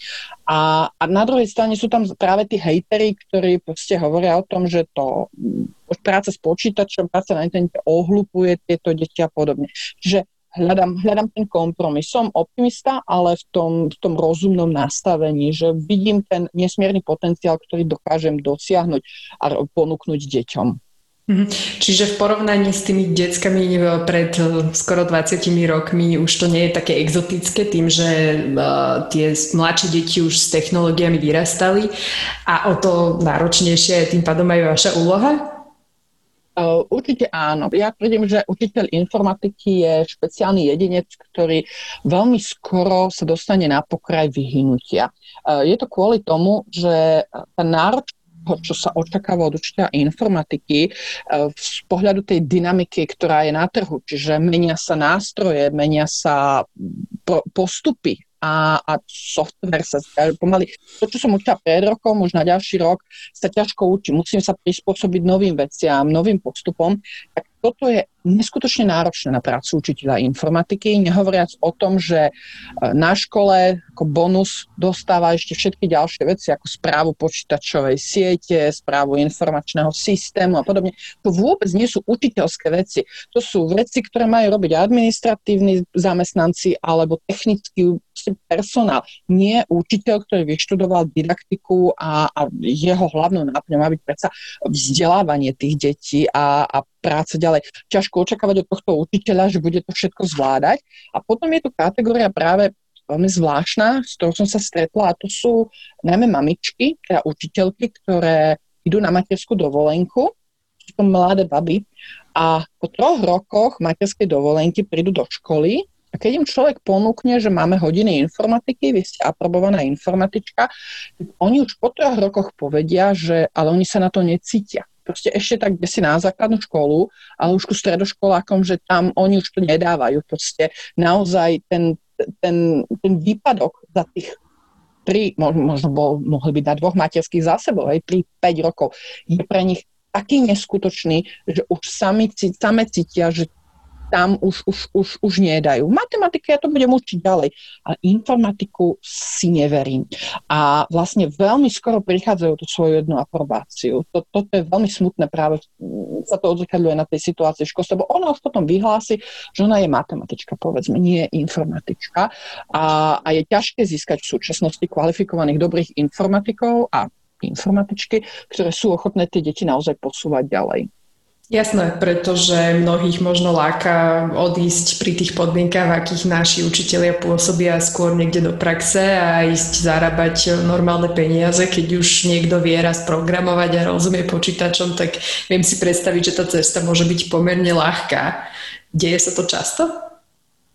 A, a na druhej strane sú tam práve tí hejteri, ktorí proste hovoria o tom, že to mm, práca s počítačom, práca na internete ohlupuje tieto deti a podobne. Čiže hľadám, hľadám ten kompromis. Som optimista, ale v tom, v tom rozumnom nastavení, že vidím ten nesmierny potenciál, ktorý dokážem dosiahnuť a ponúknuť deťom. Mhm. Čiže v porovnaní s tými deckami pred e, skoro 20 rokmi už to nie je také exotické tým, že uh, tie mladšie deti už s technológiami vyrastali a o to náročnejšie tým pádom aj vaša úloha? Uh, určite áno. Ja tvrdím, že učiteľ informatiky je špeciálny jedinec, ktorý veľmi skoro sa dostane na pokraj vyhnutia. Je to kvôli tomu, že tá náročnosť čo sa očakáva od učiteľa informatiky e, z pohľadu tej dynamiky, ktorá je na trhu. Čiže menia sa nástroje, menia sa postupy a, a software sa pomaly. To, čo som učila pred rokom, už na ďalší rok, sa ťažko učí. Musím sa prispôsobiť novým veciam, novým postupom. Tak toto je neskutočne náročné na prácu učiteľa informatiky, nehovoriac o tom, že e, na škole ako bonus dostáva ešte všetky ďalšie veci, ako správu počítačovej siete, správu informačného systému a podobne. To vôbec nie sú učiteľské veci. To sú veci, ktoré majú robiť administratívni zamestnanci alebo technický personál. Nie učiteľ, ktorý vyštudoval didaktiku a, a jeho hlavnou náplňou má byť predsa vzdelávanie tých detí a, a práce ďalej. Ťažko očakávať od tohto učiteľa, že bude to všetko zvládať. A potom je tu kategória práve veľmi zvláštna, s ktorou som sa stretla a to sú najmä mamičky, teda učiteľky, ktoré idú na materskú dovolenku, sú to mladé baby. A po troch rokoch materskej dovolenky prídu do školy. A keď im človek ponúkne, že máme hodiny informatiky, vy ste aprobovaná informatička, tak oni už po troch rokoch povedia, že ale oni sa na to necítia proste ešte tak, kde si na základnú školu, ale už ku stredoškolákom, že tam oni už to nedávajú. Proste naozaj ten, ten, ten výpadok za tých tri, možno bol, mohli byť na dvoch materských za sebou, aj 3-5 rokov, je pre nich taký neskutočný, že už sami, same cítia, že tam už, už, už, už nedajú. Matematiku ja to budem učiť ďalej, ale informatiku si neverím. A vlastne veľmi skoro prichádzajú tú svoju jednu aprobáciu. To, toto je veľmi smutné práve, sa to odzrkadľuje na tej situácii v školstve, lebo ona už potom vyhlási, že ona je matematička, povedzme, nie je informatička. A, a je ťažké získať v súčasnosti kvalifikovaných dobrých informatikov a informatičky, ktoré sú ochotné tie deti naozaj posúvať ďalej. Jasné, pretože mnohých možno láka odísť pri tých podmienkach, v akých naši učitelia pôsobia skôr niekde do praxe a ísť zarábať normálne peniaze. Keď už niekto vie raz programovať a rozumie počítačom, tak viem si predstaviť, že tá cesta môže byť pomerne ľahká. Deje sa to často?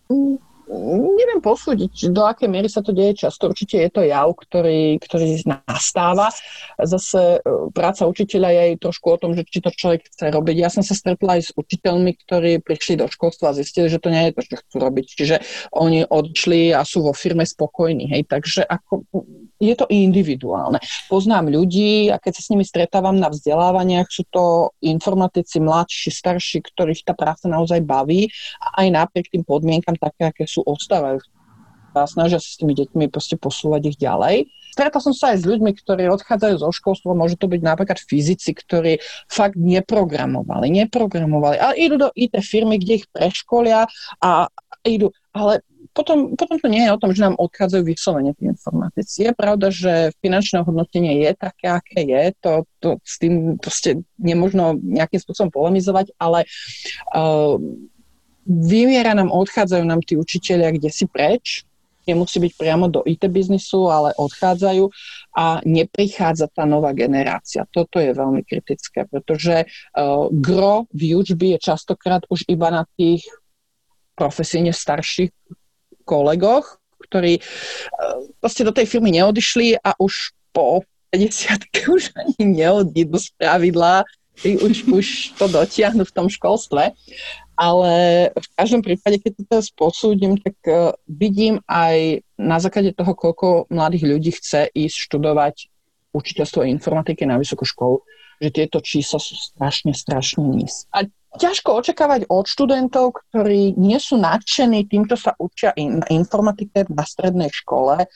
Mm, neviem posúdiť, do akej miery sa to deje často. Určite je to jav, ktorý, ktorý nastáva. Zase e, práca učiteľa je aj trošku o tom, že či to človek chce robiť. Ja som sa stretla aj s učiteľmi, ktorí prišli do školstva a zistili, že to nie je to, čo chcú robiť. Čiže oni odišli a sú vo firme spokojní. Hej. Takže ako, je to individuálne. Poznám ľudí a keď sa s nimi stretávam na vzdelávaniach, sú to informatici mladší, starší, ktorých tá práca naozaj baví a aj napriek tým podmienkam také, aké sú ostávajú a snažia sa s tými deťmi proste posúvať ich ďalej. Stretol som sa aj s ľuďmi, ktorí odchádzajú zo školstva, môže to byť napríklad fyzici, ktorí fakt neprogramovali, neprogramovali, ale idú do IT firmy, kde ich preškolia a idú, ale potom, potom to nie je o tom, že nám odchádzajú vyslovene tí informatici. Je pravda, že finančné hodnotenie je také, aké je, to, to s tým proste nemožno nejakým spôsobom polemizovať, ale uh, vymiera nám, odchádzajú nám tí učiteľia kde si preč, nemusí byť priamo do IT biznisu, ale odchádzajú a neprichádza tá nová generácia. Toto je veľmi kritické, pretože uh, gro výučby je častokrát už iba na tých profesíne starších kolegoch, ktorí uh, proste do tej firmy neodišli a už po 50 už ani neodídu z pravidla, už, už to dotiahnu v tom školstve ale v každom prípade, keď to teraz posúdim, tak uh, vidím aj na základe toho, koľko mladých ľudí chce ísť študovať učiteľstvo informatiky na vysokú školu, že tieto čísla sú strašne, strašne nízke. A ťažko očakávať od študentov, ktorí nie sú nadšení týmto sa učia in, informatike na strednej škole,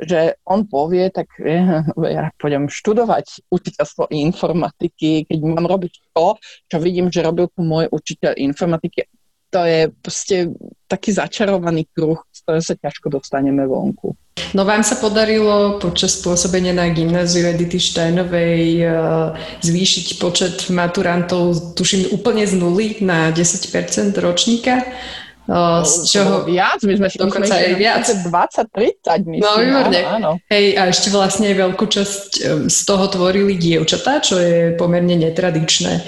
že on povie, tak ja, ja pôjdem študovať učiteľstvo informatiky, keď mám robiť to, čo vidím, že robil tu môj učiteľ informatiky. To je proste taký začarovaný kruh, z ktorého sa ťažko dostaneme vonku. No vám sa podarilo počas pôsobenia na gymnáziu Edity Štajnovej eh, zvýšiť počet maturantov, tuším, úplne z nuly na 10% ročníka z čoho... Viac, my sme dokonca aj viac. 20-30, myslím. No, výborne. Áno, Hej, a ešte vlastne veľkú časť z toho tvorili dievčatá, čo je pomerne netradičné.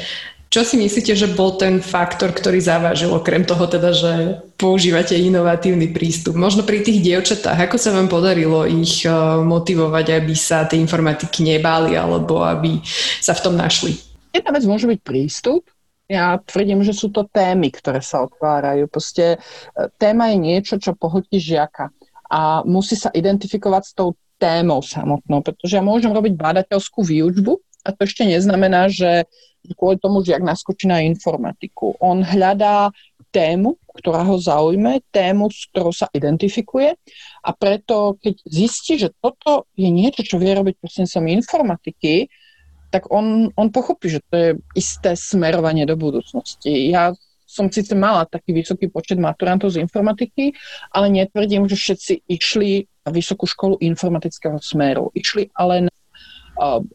Čo si myslíte, že bol ten faktor, ktorý zavážil, okrem toho teda, že používate inovatívny prístup? Možno pri tých dievčatách, ako sa vám podarilo ich motivovať, aby sa tie informatiky nebáli, alebo aby sa v tom našli? Jedna vec môže byť prístup, ja tvrdím, že sú to témy, ktoré sa otvárajú. Proste e, téma je niečo, čo pohltí žiaka a musí sa identifikovať s tou témou samotnou, pretože ja môžem robiť bádateľskú výučbu a to ešte neznamená, že kvôli tomu žiak naskočí na informatiku. On hľadá tému, ktorá ho zaujme, tému, s ktorou sa identifikuje a preto, keď zistí, že toto je niečo, čo vie robiť som informatiky, tak on, on pochopí, že to je isté smerovanie do budúcnosti. Ja som síce mala taký vysoký počet maturantov z informatiky, ale netvrdím, že všetci išli na vysokú školu informatického smeru. Išli ale na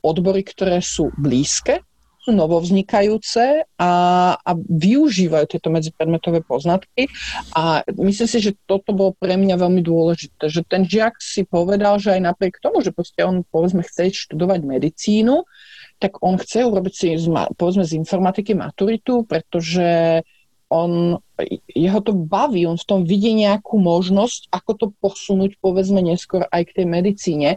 odbory, ktoré sú blízke, sú novovznikajúce a, a využívajú tieto medzipredmetové poznatky. A myslím si, že toto bolo pre mňa veľmi dôležité, že ten žiak si povedal, že aj napriek tomu, že on povedzme chce študovať medicínu, tak on chce urobiť si, povedzme, z informatiky maturitu, pretože on, jeho to baví, on v tom vidí nejakú možnosť, ako to posunúť, povedzme, neskôr aj k tej medicíne.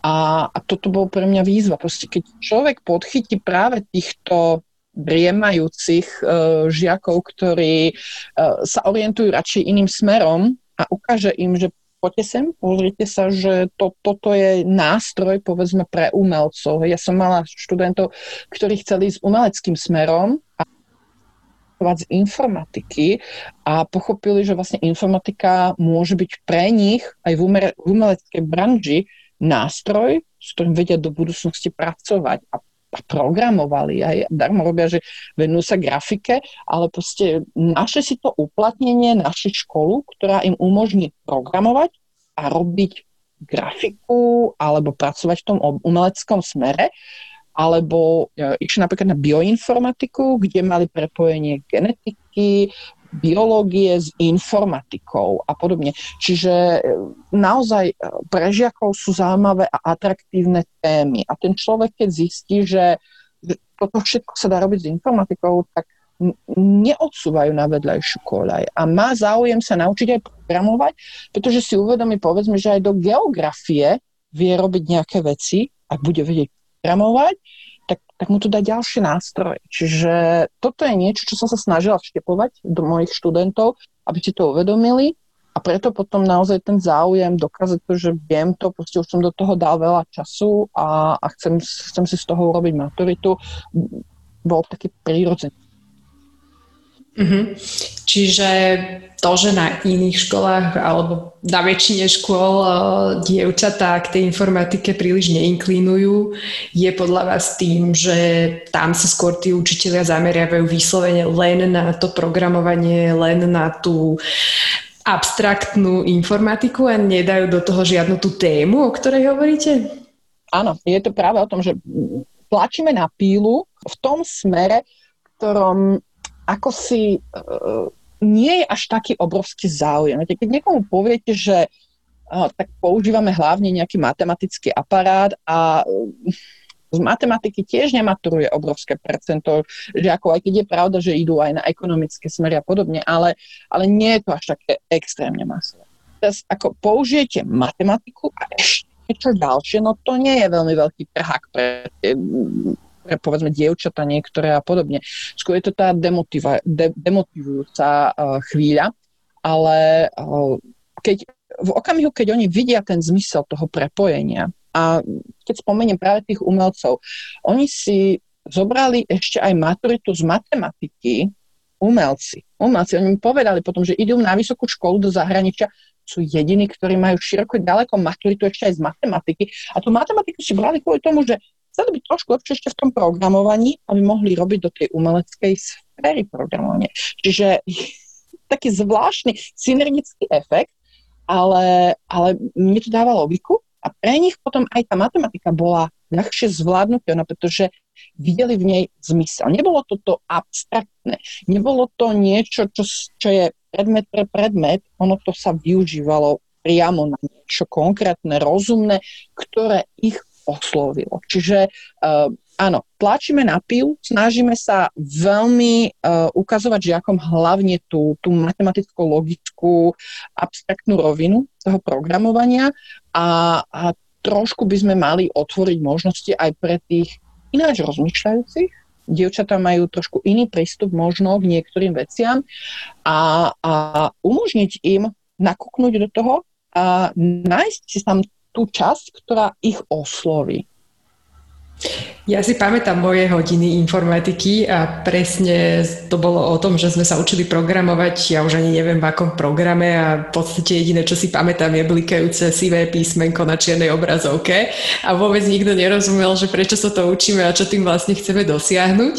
A, a toto bolo pre mňa výzva. Proste, keď človek podchytí práve týchto briemajúcich uh, žiakov, ktorí uh, sa orientujú radšej iným smerom a ukáže im, že poďte sem, pozrite sa, že to, toto je nástroj, povedzme, pre umelcov. Ja som mala študentov, ktorí chceli ísť umeleckým smerom a z informatiky a pochopili, že vlastne informatika môže byť pre nich aj v, umere, v umeleckej branži nástroj, s ktorým vedia do budúcnosti pracovať a programovali. Aj darmo robia, že venujú sa grafike, ale proste našli si to uplatnenie, našli školu, ktorá im umožní programovať a robiť grafiku alebo pracovať v tom umeleckom smere alebo e, išli napríklad na bioinformatiku, kde mali prepojenie genetiky, biológie s informatikou a podobne. Čiže e, naozaj e, pre žiakov sú zaujímavé a atraktívne témy. A ten človek, keď zistí, že toto všetko sa dá robiť s informatikou, tak neodsúvajú na vedľajšiu koľaj a má záujem sa naučiť aj programovať, pretože si uvedomí, povedzme, že aj do geografie vie robiť nejaké veci, ak bude vedieť programovať, tak, mu to dá ďalší nástroj. Čiže toto je niečo, čo som sa snažila vštepovať do mojich študentov, aby si to uvedomili a preto potom naozaj ten záujem dokázať to, že viem to, proste už som do toho dal veľa času a, a chcem, chcem si z toho urobiť maturitu, bol taký prírodzený. Mm-hmm. Čiže to, že na iných školách alebo na väčšine škôl uh, dievčatá k tej informatike príliš neinklinujú, je podľa vás tým, že tam sa skôr tí učiteľia zameriavajú vyslovene len na to programovanie, len na tú abstraktnú informatiku a nedajú do toho žiadnu tú tému, o ktorej hovoríte? Áno, je to práve o tom, že tlačíme na pílu v tom smere, ktorom ako si uh, nie je až taký obrovský záujem. Keď niekomu poviete, že uh, tak používame hlavne nejaký matematický aparát a uh, z matematiky tiež nematuruje obrovské percento žiakov, aj keď je pravda, že idú aj na ekonomické smery a podobne, ale, ale nie je to až také extrémne masové. Teraz ako použijete matematiku a ešte niečo ďalšie, no to nie je veľmi veľký trhák pre povedzme dievčata niektoré a podobne. Skôr je to tá demotiva, de, demotivujúca uh, chvíľa, ale uh, keď, v okamihu, keď oni vidia ten zmysel toho prepojenia a keď spomeniem práve tých umelcov, oni si zobrali ešte aj maturitu z matematiky, umelci. Umelci, oni mi povedali potom, že idú na vysokú školu do zahraničia, sú jediní, ktorí majú široko ďaleko maturitu ešte aj z matematiky. A tú matematiku si brali kvôli tomu, že chceli byť trošku lepšie ešte v tom programovaní, aby mohli robiť do tej umeleckej sféry programovania. Čiže *laughs* taký zvláštny synergický efekt, ale, ale mne to dáva logiku a pre nich potom aj tá matematika bola ľahšie zvládnutelná, pretože videli v nej zmysel. Nebolo to to abstraktné, nebolo to niečo, čo, čo je predmet pre predmet, ono to sa využívalo priamo na niečo konkrétne, rozumné, ktoré ich oslovilo. Čiže uh, áno, tlačíme na pil, snažíme sa veľmi uh, ukazovať žiakom hlavne tú, tú matematickú, logickú, abstraktnú rovinu toho programovania a, a trošku by sme mali otvoriť možnosti aj pre tých ináč rozmýšľajúcich. Dievčatá majú trošku iný prístup možno k niektorým veciam a, a umožniť im nakúknúť do toho a nájsť si tam tú časť, ktorá ich osloví. Ja si pamätám moje hodiny informatiky a presne to bolo o tom, že sme sa učili programovať, ja už ani neviem v akom programe a v podstate jediné, čo si pamätám je blikajúce sivé písmenko na čiernej obrazovke a vôbec nikto nerozumel, že prečo sa to učíme a čo tým vlastne chceme dosiahnuť.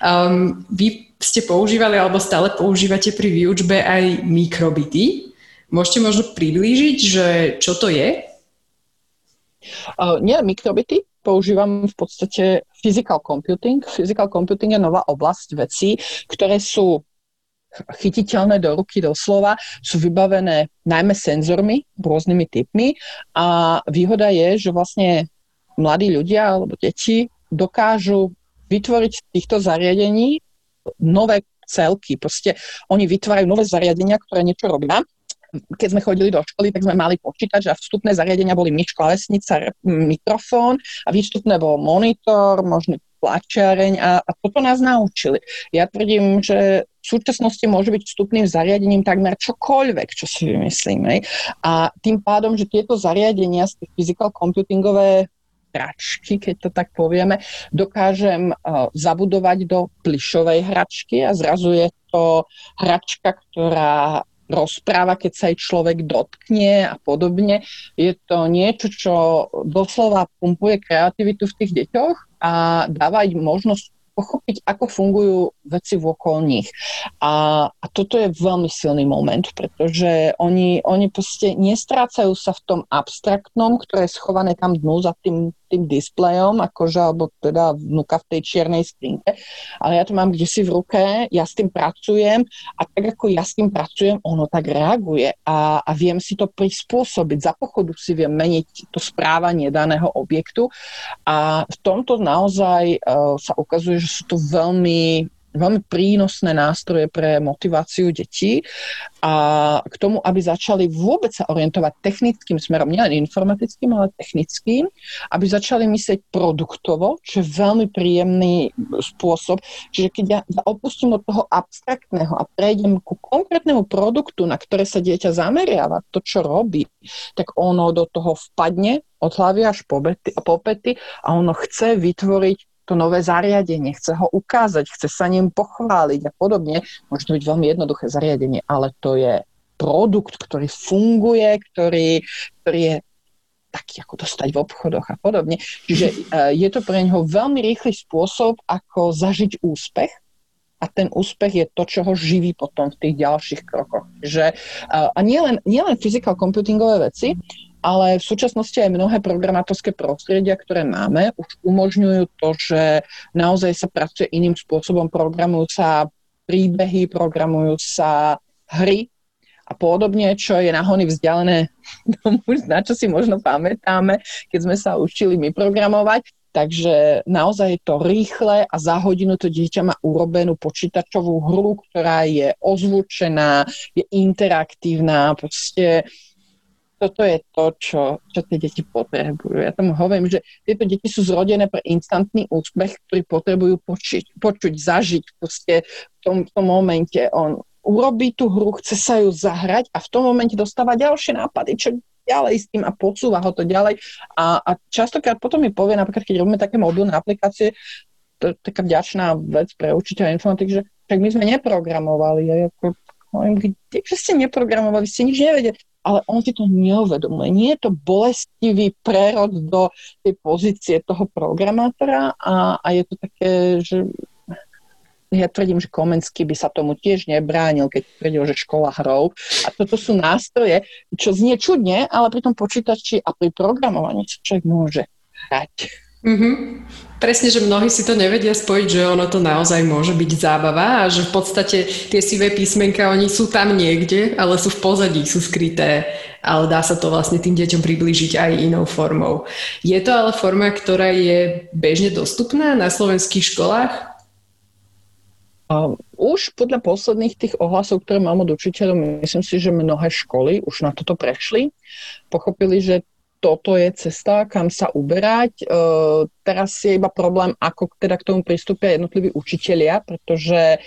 Um, vy ste používali alebo stále používate pri výučbe aj mikrobity. Môžete možno priblížiť, že čo to je? Nie mikrobity, používam v podstate physical computing. Physical computing je nová oblasť vecí, ktoré sú chytiteľné do ruky, doslova, sú vybavené najmä senzormi, rôznymi typmi a výhoda je, že vlastne mladí ľudia alebo deti dokážu vytvoriť z týchto zariadení nové celky. Proste oni vytvárajú nové zariadenia, ktoré niečo robia keď sme chodili do školy, tak sme mali počítač a vstupné zariadenia boli myš, klávesnica, mikrofón a výstupné bol monitor, možno tlačiareň a, a toto nás naučili. Ja tvrdím, že v súčasnosti môže byť vstupným zariadením takmer čokoľvek, čo si vymyslíme. A tým pádom, že tieto zariadenia, z tých physical computingové hračky, keď to tak povieme, dokážem uh, zabudovať do plišovej hračky a zrazu je to hračka, ktorá rozpráva, keď sa jej človek dotkne a podobne. Je to niečo, čo doslova pumpuje kreativitu v tých deťoch a dáva im možnosť pochopiť, ako fungujú veci vokol nich. A, a toto je veľmi silný moment, pretože oni, oni proste nestrácajú sa v tom abstraktnom, ktoré je schované tam dnu za tým tým displejom, akože, alebo teda vnúka v tej čiernej skrinke, ale ja to mám kde si v ruke, ja s tým pracujem a tak ako ja s tým pracujem, ono tak reaguje a, a viem si to prispôsobiť. Za pochodu si viem meniť to správanie daného objektu a v tomto naozaj uh, sa ukazuje, že sú to veľmi veľmi prínosné nástroje pre motiváciu detí a k tomu, aby začali vôbec sa orientovať technickým smerom, nielen informatickým, ale technickým, aby začali myslieť produktovo, čo je veľmi príjemný spôsob. Čiže keď ja opustím od toho abstraktného a prejdem ku konkrétnemu produktu, na ktoré sa dieťa zameriava, to, čo robí, tak ono do toho vpadne od hlavy až po, po pety a ono chce vytvoriť to nové zariadenie, chce ho ukázať, chce sa ním pochváliť a podobne. Môže to byť veľmi jednoduché zariadenie, ale to je produkt, ktorý funguje, ktorý, ktorý je taký, ako dostať v obchodoch a podobne. Čiže uh, je to pre neho veľmi rýchly spôsob, ako zažiť úspech a ten úspech je to, čo ho živí potom v tých ďalších krokoch. Že, uh, a nielen nie len physical computingové veci, ale v súčasnosti aj mnohé programátorské prostredia, ktoré máme, už umožňujú to, že naozaj sa pracuje iným spôsobom, programujú sa príbehy, programujú sa hry a podobne, čo je nahony vzdialené *laughs* tomu, na čo si možno pamätáme, keď sme sa učili my programovať. Takže naozaj je to rýchle a za hodinu to dieťa má urobenú počítačovú hru, ktorá je ozvučená, je interaktívna, proste toto je to, čo, čo tie deti potrebujú. Ja tomu hovorím, že tieto deti sú zrodené pre instantný úspech, ktorý potrebujú počiť, počuť, zažiť proste v tom, v tom momente. On urobí tú hru, chce sa ju zahrať a v tom momente dostáva ďalšie nápady, čo ďalej s tým a podsúva ho to ďalej. A, a častokrát potom mi povie, napríklad keď robíme také mobilné aplikácie, to je taká vďačná vec pre učiteľa informatiky, že tak my sme neprogramovali. Ja ako, hovorím, kde ste neprogramovali, ste nič nevedeli ale on si to neuvedomuje. Nie je to bolestivý prerod do tej pozície toho programátora a, a je to také, že ja tvrdím, že Komenský by sa tomu tiež nebránil, keď tvrdil, že škola hrou. A toto sú nástroje, čo znie čudne, ale pri tom počítači a pri programovaní sa človek môže hrať. Mm-hmm. Presne, že mnohí si to nevedia spojiť, že ono to naozaj môže byť zábava a že v podstate tie sivé písmenka, oni sú tam niekde, ale sú v pozadí, sú skryté, ale dá sa to vlastne tým deťom priblížiť aj inou formou. Je to ale forma, ktorá je bežne dostupná na slovenských školách? Už podľa posledných tých ohlasov, ktoré mám od učiteľov, myslím si, že mnohé školy už na toto prešli. Pochopili, že toto je cesta, kam sa uberať. E, teraz je iba problém, ako teda k tomu pristúpia jednotliví učitelia, pretože e,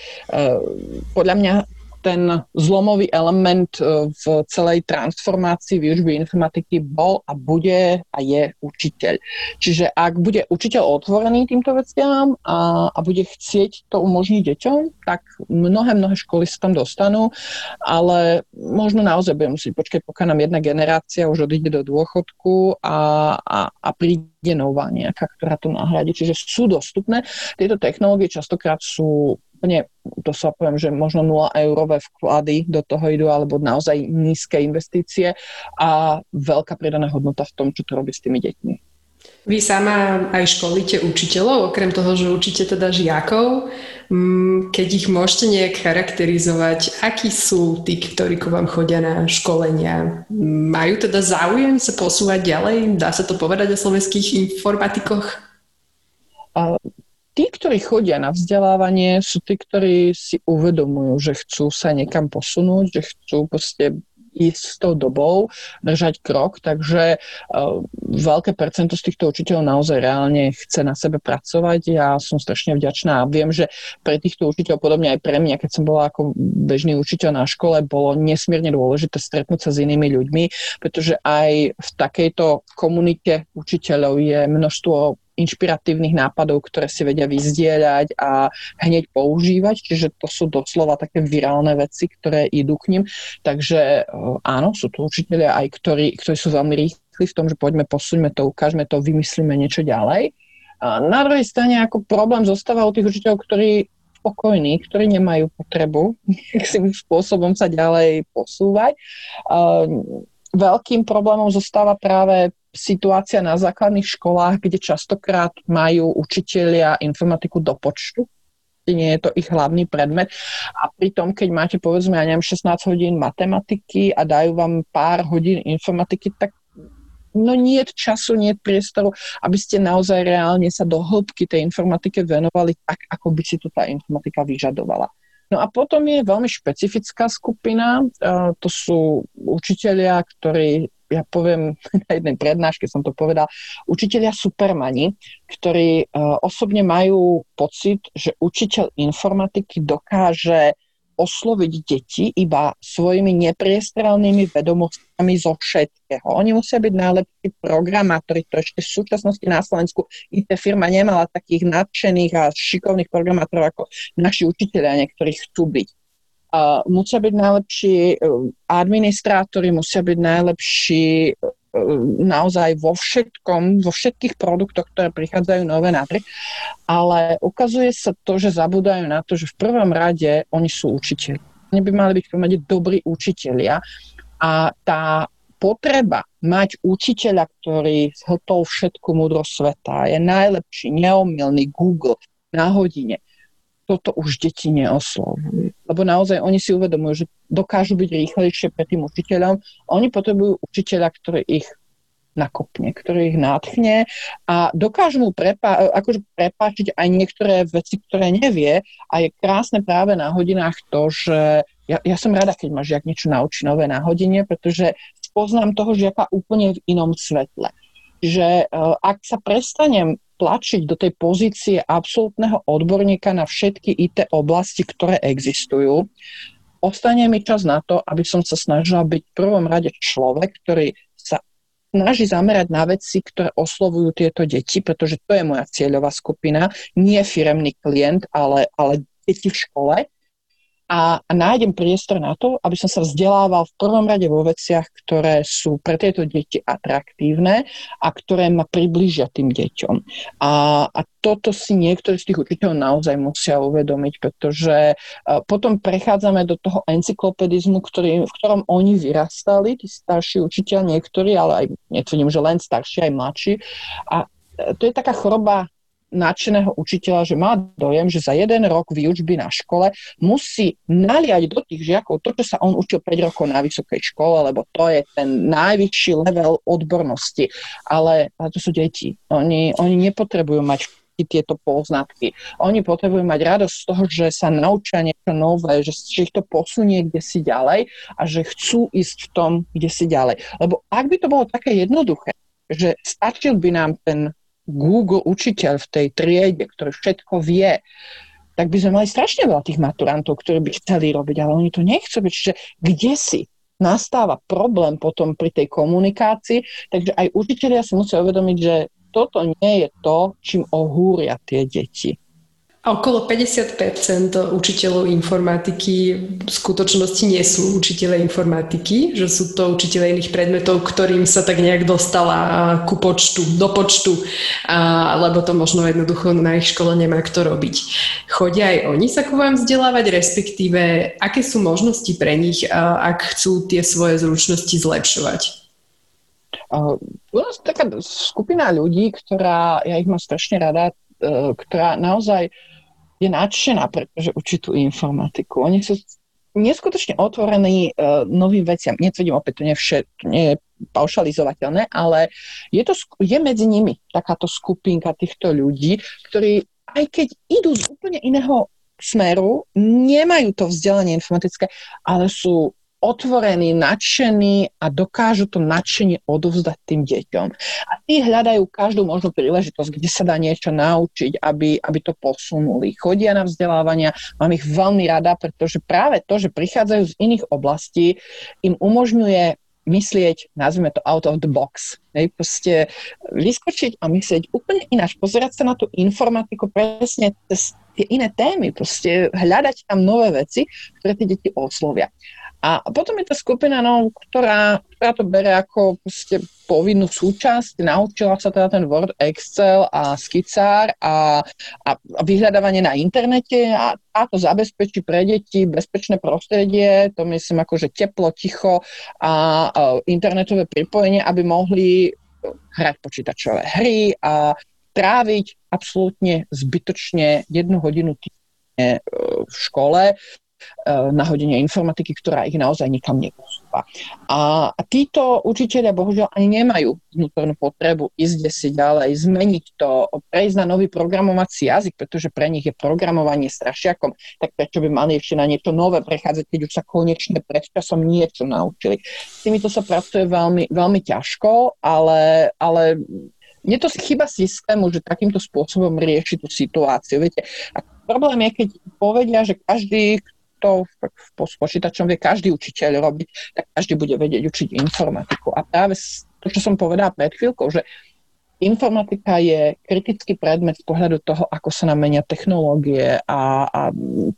podľa mňa ten zlomový element e, v celej transformácii výučby informatiky bol a bude a je učiteľ. Čiže ak bude učiteľ otvorený týmto veciam a, a bude chcieť to umožniť deťom, tak mnohé, mnohé školy sa tam dostanú, ale možno naozaj budeme musieť počkať, pokiaľ nám jedna generácia už odíde do dôchodku a, a, a príde nová nejaká, ktorá to nahradí. Čiže sú dostupné. Tieto technológie častokrát sú úplne, to sa poviem, že možno 0 eurové vklady do toho idú, alebo naozaj nízke investície a veľká pridaná hodnota v tom, čo to robí s tými deťmi. Vy sama aj školíte učiteľov, okrem toho, že učíte teda žiakov. Mm, keď ich môžete nejak charakterizovať, akí sú tí, ktorí ku vám chodia na školenia? Majú teda záujem sa posúvať ďalej? Dá sa to povedať o slovenských informatikoch? Tí, ktorí chodia na vzdelávanie, sú tí, ktorí si uvedomujú, že chcú sa niekam posunúť, že chcú proste ísť s tou dobou, držať krok, takže uh, veľké percento z týchto učiteľov naozaj reálne chce na sebe pracovať. Ja som strašne vďačná a viem, že pre týchto učiteľov, podobne aj pre mňa, keď som bola ako bežný učiteľ na škole, bolo nesmierne dôležité stretnúť sa s inými ľuďmi, pretože aj v takejto komunite učiteľov je množstvo inšpiratívnych nápadov, ktoré si vedia vyzdieľať a hneď používať, čiže to sú doslova také virálne veci, ktoré idú k ním. Takže eh, áno, sú tu učiteľia aj, ktorí, ktorí sú veľmi rýchli v tom, že poďme, posúďme to, ukážme to, vymyslíme niečo ďalej. A na druhej strane ako problém zostáva u tých učiteľov, ktorí spokojní, ktorí nemajú potrebu *laughs* nejakým spôsobom sa ďalej posúvať. Veľkým problémom zostáva práve situácia na základných školách, kde častokrát majú učitelia informatiku do počtu, nie je to ich hlavný predmet. A pritom, keď máte povedzme, ja neviem, 16 hodín matematiky a dajú vám pár hodín informatiky, tak no nie je času, nie je priestoru, aby ste naozaj reálne sa do hĺbky tej informatike venovali tak, ako by si to tá informatika vyžadovala. No a potom je veľmi špecifická skupina, to sú učitelia, ktorí ja poviem *laughs* na jednej prednáške som to povedal, učiteľia supermani, ktorí uh, osobne majú pocit, že učiteľ informatiky dokáže osloviť deti iba svojimi nepriestrelnými vedomostami zo všetkého. Oni musia byť najlepší programátori, to ešte v súčasnosti na Slovensku IT firma nemala takých nadšených a šikovných programátorov ako naši učiteľia, niektorí chcú byť. Uh, musia byť najlepší uh, administrátori, musia byť najlepší uh, naozaj vo všetkom, vo všetkých produktoch, ktoré prichádzajú nové na trh, ale ukazuje sa to, že zabúdajú na to, že v prvom rade oni sú učiteľi. Oni by mali byť v dobrí učitelia a tá potreba mať učiteľa, ktorý zhltol všetku múdrosť sveta, je najlepší, neomilný Google na hodine toto už deti neoslovujú. Lebo naozaj oni si uvedomujú, že dokážu byť rýchlejšie pre tým učiteľom. Oni potrebujú učiteľa, ktorý ich nakopne, ktorý ich nátchne a dokážu mu prepá- akože prepáčiť aj niektoré veci, ktoré nevie a je krásne práve na hodinách to, že ja, ja som rada, keď ma žiak niečo naučí nové na hodine, pretože poznám toho žiaka úplne v inom svetle. Že uh, ak sa prestanem tlačiť do tej pozície absolútneho odborníka na všetky IT oblasti, ktoré existujú, ostane mi čas na to, aby som sa snažila byť v prvom rade človek, ktorý sa snaží zamerať na veci, ktoré oslovujú tieto deti, pretože to je moja cieľová skupina, nie firemný klient, ale, ale deti v škole a, a nájdem priestor na to, aby som sa vzdelával v prvom rade vo veciach, ktoré sú pre tieto deti atraktívne a ktoré ma približia tým deťom. A, a toto si niektorí z tých učiteľov naozaj musia uvedomiť, pretože uh, potom prechádzame do toho encyklopedizmu, ktorý, v ktorom oni vyrastali, tí starší učiteľ niektorí, ale aj netvrdím, že len starší, aj mladší. A e, to je taká choroba nadšeného učiteľa, že má dojem, že za jeden rok výučby na škole musí naliať do tých žiakov to, čo sa on učil 5 rokov na vysokej škole, lebo to je ten najvyšší level odbornosti. Ale, ale to sú deti. Oni, oni nepotrebujú mať tieto poznatky. Oni potrebujú mať radosť z toho, že sa naučia niečo nové, že, že ich to posunie kde si ďalej a že chcú ísť v tom, kde si ďalej. Lebo ak by to bolo také jednoduché, že stačil by nám ten Google učiteľ v tej triede, ktorý všetko vie, tak by sme mali strašne veľa tých maturantov, ktorí by chceli robiť, ale oni to nechcú. Čiže kde si nastáva problém potom pri tej komunikácii, takže aj učiteľia si musia uvedomiť, že toto nie je to, čím ohúria tie deti. Okolo 50% učiteľov informatiky v skutočnosti nie sú učiteľe informatiky, že sú to učiteľe iných predmetov, ktorým sa tak nejak dostala ku počtu, do počtu, lebo to možno jednoducho na ich škole nemá kto robiť. Chodia aj oni sa ku vám vzdelávať, respektíve aké sú možnosti pre nich, ak chcú tie svoje zručnosti zlepšovať? Uh, u nás taká skupina ľudí, ktorá, ja ich mám strašne rada, uh, ktorá naozaj je nadšená, pretože učí tú informatiku. Oni sú neskutočne otvorení uh, novým veciam. Netvrdím opäť, to nie, vše, to nie je paušalizovateľné, ale je, to, je medzi nimi takáto skupinka týchto ľudí, ktorí aj keď idú z úplne iného smeru, nemajú to vzdelanie informatické, ale sú otvorení, nadšení a dokážu to nadšenie odovzdať tým deťom. A tí hľadajú každú možnú príležitosť, kde sa dá niečo naučiť, aby, aby to posunuli. Chodia na vzdelávania, mám ich veľmi rada, pretože práve to, že prichádzajú z iných oblastí, im umožňuje myslieť, nazvime to out of the box. Hej, proste vyskočiť a myslieť úplne ináč, pozerať sa na tú informatiku presne cez tie iné témy, proste hľadať tam nové veci, ktoré tie deti oslovia. A potom je tá skupina, no, ktorá, ktorá to bere ako proste povinnú súčasť, naučila sa teda ten Word, Excel a skicár a, a, a vyhľadávanie na internete a, a to zabezpečí pre deti bezpečné prostredie, to myslím ako, že teplo, ticho a, a internetové pripojenie, aby mohli hrať počítačové hry a tráviť absolútne zbytočne jednu hodinu týždenne v škole na hodine informatiky, ktorá ich naozaj nikam neposúva. A títo učiteľia bohužiaľ ani nemajú vnútornú potrebu ísť si ďalej, zmeniť to, prejsť na nový programovací jazyk, pretože pre nich je programovanie strašiakom, tak prečo by mali ešte na niečo nové prechádzať, keď už sa konečne pred časom niečo naučili. S týmito sa pracuje veľmi, veľmi ťažko, ale, ale je to chyba systému, že takýmto spôsobom rieši tú situáciu. Viete, a problém je, keď povedia, že každý, to s počítačom vie každý učiteľ robiť, tak každý bude vedieť učiť informatiku. A práve to, čo som povedala pred chvíľkou, že informatika je kritický predmet z pohľadu toho, ako sa nám menia technológie a, a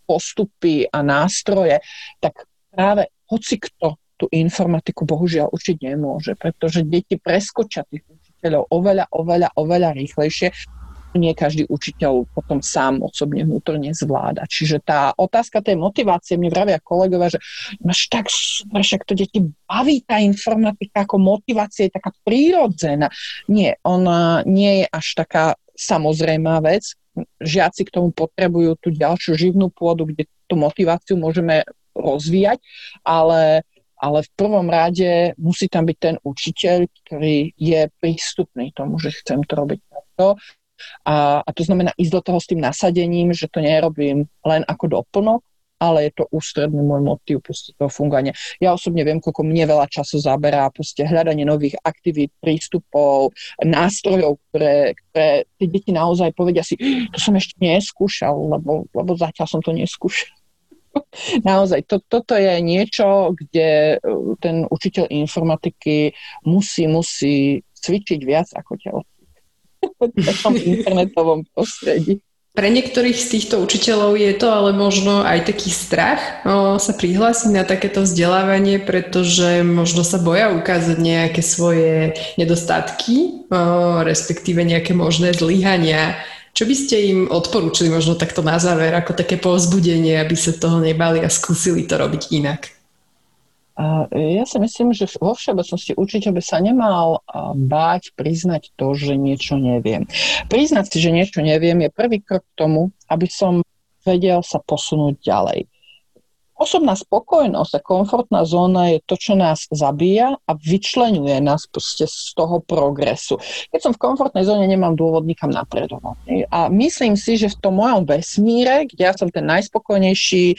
postupy a nástroje, tak práve hoci kto tú informatiku bohužiaľ učiť nemôže, pretože deti preskočia tých učiteľov oveľa, oveľa, oveľa rýchlejšie nie každý učiteľ potom sám osobne vnútorne zvláda. Čiže tá otázka tej motivácie, mne vravia kolegovia, že máš tak super, však to deti baví tá informatika ako motivácia je taká prírodzená. Nie, ona nie je až taká samozrejmá vec. Žiaci k tomu potrebujú tú ďalšiu živnú pôdu, kde tú motiváciu môžeme rozvíjať, ale ale v prvom rade musí tam byť ten učiteľ, ktorý je prístupný tomu, že chcem to robiť takto a, a to znamená ísť do toho s tým nasadením, že to nerobím len ako doplnok, ale je to ústredný môj motív proste toho fungovania. Ja osobne viem, koľko mne veľa času zaberá hľadanie nových aktivít, prístupov, nástrojov, ktoré, ktoré tí deti naozaj povedia si, to som ešte neskúšal, lebo, lebo zatiaľ som to neskúšal. *laughs* Naozaj, to, toto je niečo, kde ten učiteľ informatiky musí, musí cvičiť viac ako telo v tom internetovom prostredí. Pre niektorých z týchto učiteľov je to ale možno aj taký strach o, sa prihlásiť na takéto vzdelávanie, pretože možno sa boja ukázať nejaké svoje nedostatky, o, respektíve nejaké možné zlyhania. Čo by ste im odporúčili možno takto na záver, ako také povzbudenie, aby sa toho nebali a skúsili to robiť inak? Ja si myslím, že vo všeobecnosti učiteľ by sa nemal báť priznať to, že niečo neviem. Priznať si, že niečo neviem, je prvý krok k tomu, aby som vedel sa posunúť ďalej. Osobná spokojnosť a komfortná zóna je to, čo nás zabíja a vyčlenuje nás z toho progresu. Keď som v komfortnej zóne, nemám dôvod nikam napredovať. A myslím si, že v tom mojom vesmíre, kde ja som ten najspokojnejší e,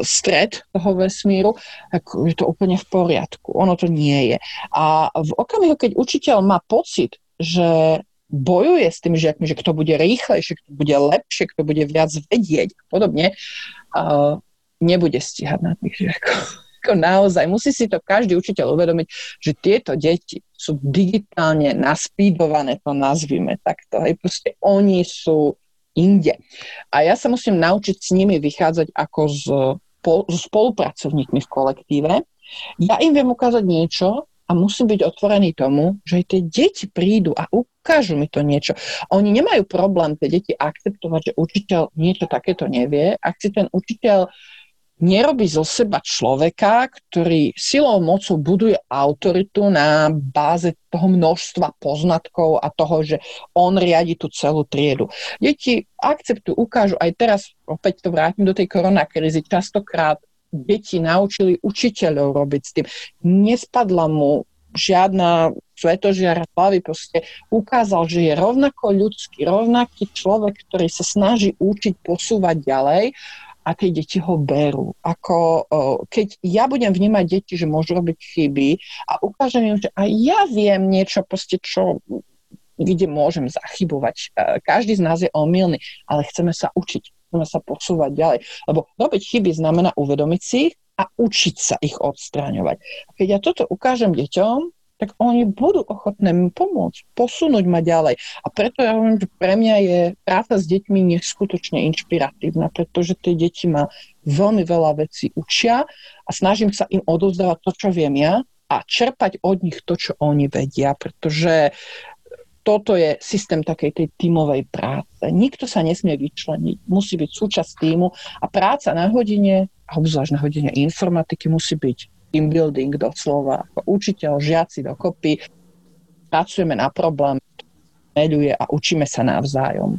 stred toho vesmíru, tak je to úplne v poriadku. Ono to nie je. A v okamihu, keď učiteľ má pocit, že bojuje s tými žiakmi, že kto bude rýchlejšie, kto bude lepšie, kto bude viac vedieť a podobne, uh, nebude stíhať na tých žiakov. Ako naozaj, musí si to každý učiteľ uvedomiť, že tieto deti sú digitálne naspídované, to nazvime takto. Hej, proste oni sú inde. A ja sa musím naučiť s nimi vychádzať ako s, so spolupracovníkmi v kolektíve. Ja im viem ukázať niečo a musím byť otvorený tomu, že aj tie deti prídu a ukážu mi to niečo. Oni nemajú problém tie deti akceptovať, že učiteľ niečo takéto nevie. Ak si ten učiteľ nerobí zo seba človeka, ktorý silou mocou buduje autoritu na báze toho množstva poznatkov a toho, že on riadi tú celú triedu. Deti akceptujú, ukážu, aj teraz opäť to vrátim do tej koronakrízy, častokrát deti naučili učiteľov robiť s tým. Nespadla mu žiadna svetožiara hlavy, proste ukázal, že je rovnako ľudský, rovnaký človek, ktorý sa snaží učiť posúvať ďalej aké deti ho berú. Ako, keď ja budem vnímať deti, že môžu robiť chyby a ukážem im, že aj ja viem niečo, proste, čo kde môžem zachybovať. E, každý z nás je omylný, ale chceme sa učiť, chceme sa posúvať ďalej. Lebo robiť chyby znamená uvedomiť si ich a učiť sa ich odstráňovať. Keď ja toto ukážem deťom, tak oni budú ochotné mi pomôcť, posunúť ma ďalej. A preto ja hovorím, že pre mňa je práca s deťmi neskutočne inšpiratívna, pretože tie deti ma veľmi veľa vecí učia a snažím sa im odovzdávať to, čo viem ja a čerpať od nich to, čo oni vedia, pretože toto je systém takej tej tímovej práce. Nikto sa nesmie vyčleniť, musí byť súčasť týmu a práca na hodine, a obzvlášť na hodine informatiky, musí byť team building doslova, ako učiteľ, žiaci dokopy, pracujeme na problém, meľuje a učíme sa navzájom.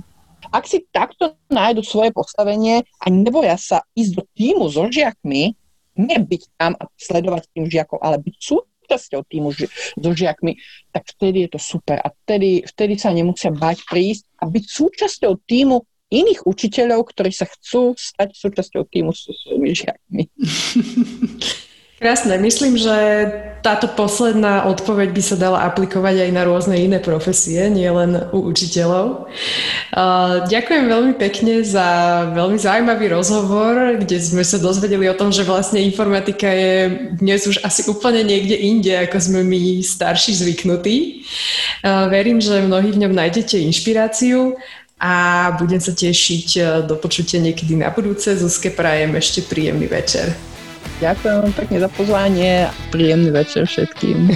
Ak si takto nájdu svoje postavenie a neboja sa ísť do týmu so žiakmi, nebyť tam a sledovať tým žiakov, ale byť súčasťou týmu ži- so žiakmi, tak vtedy je to super. A vtedy, vtedy sa nemusia bať prísť a byť súčasťou týmu iných učiteľov, ktorí sa chcú stať súčasťou týmu so svojimi žiakmi. *laughs* Krásne. Myslím, že táto posledná odpoveď by sa dala aplikovať aj na rôzne iné profesie, nielen u učiteľov. Ďakujem veľmi pekne za veľmi zaujímavý rozhovor, kde sme sa dozvedeli o tom, že vlastne informatika je dnes už asi úplne niekde inde, ako sme my starší zvyknutí. Verím, že mnohí v ňom nájdete inšpiráciu a budem sa tešiť do počutia niekedy na budúce. Zuzke prajem ešte príjemný večer. Ďakujem pekne za pozvanie a príjemný večer všetkým.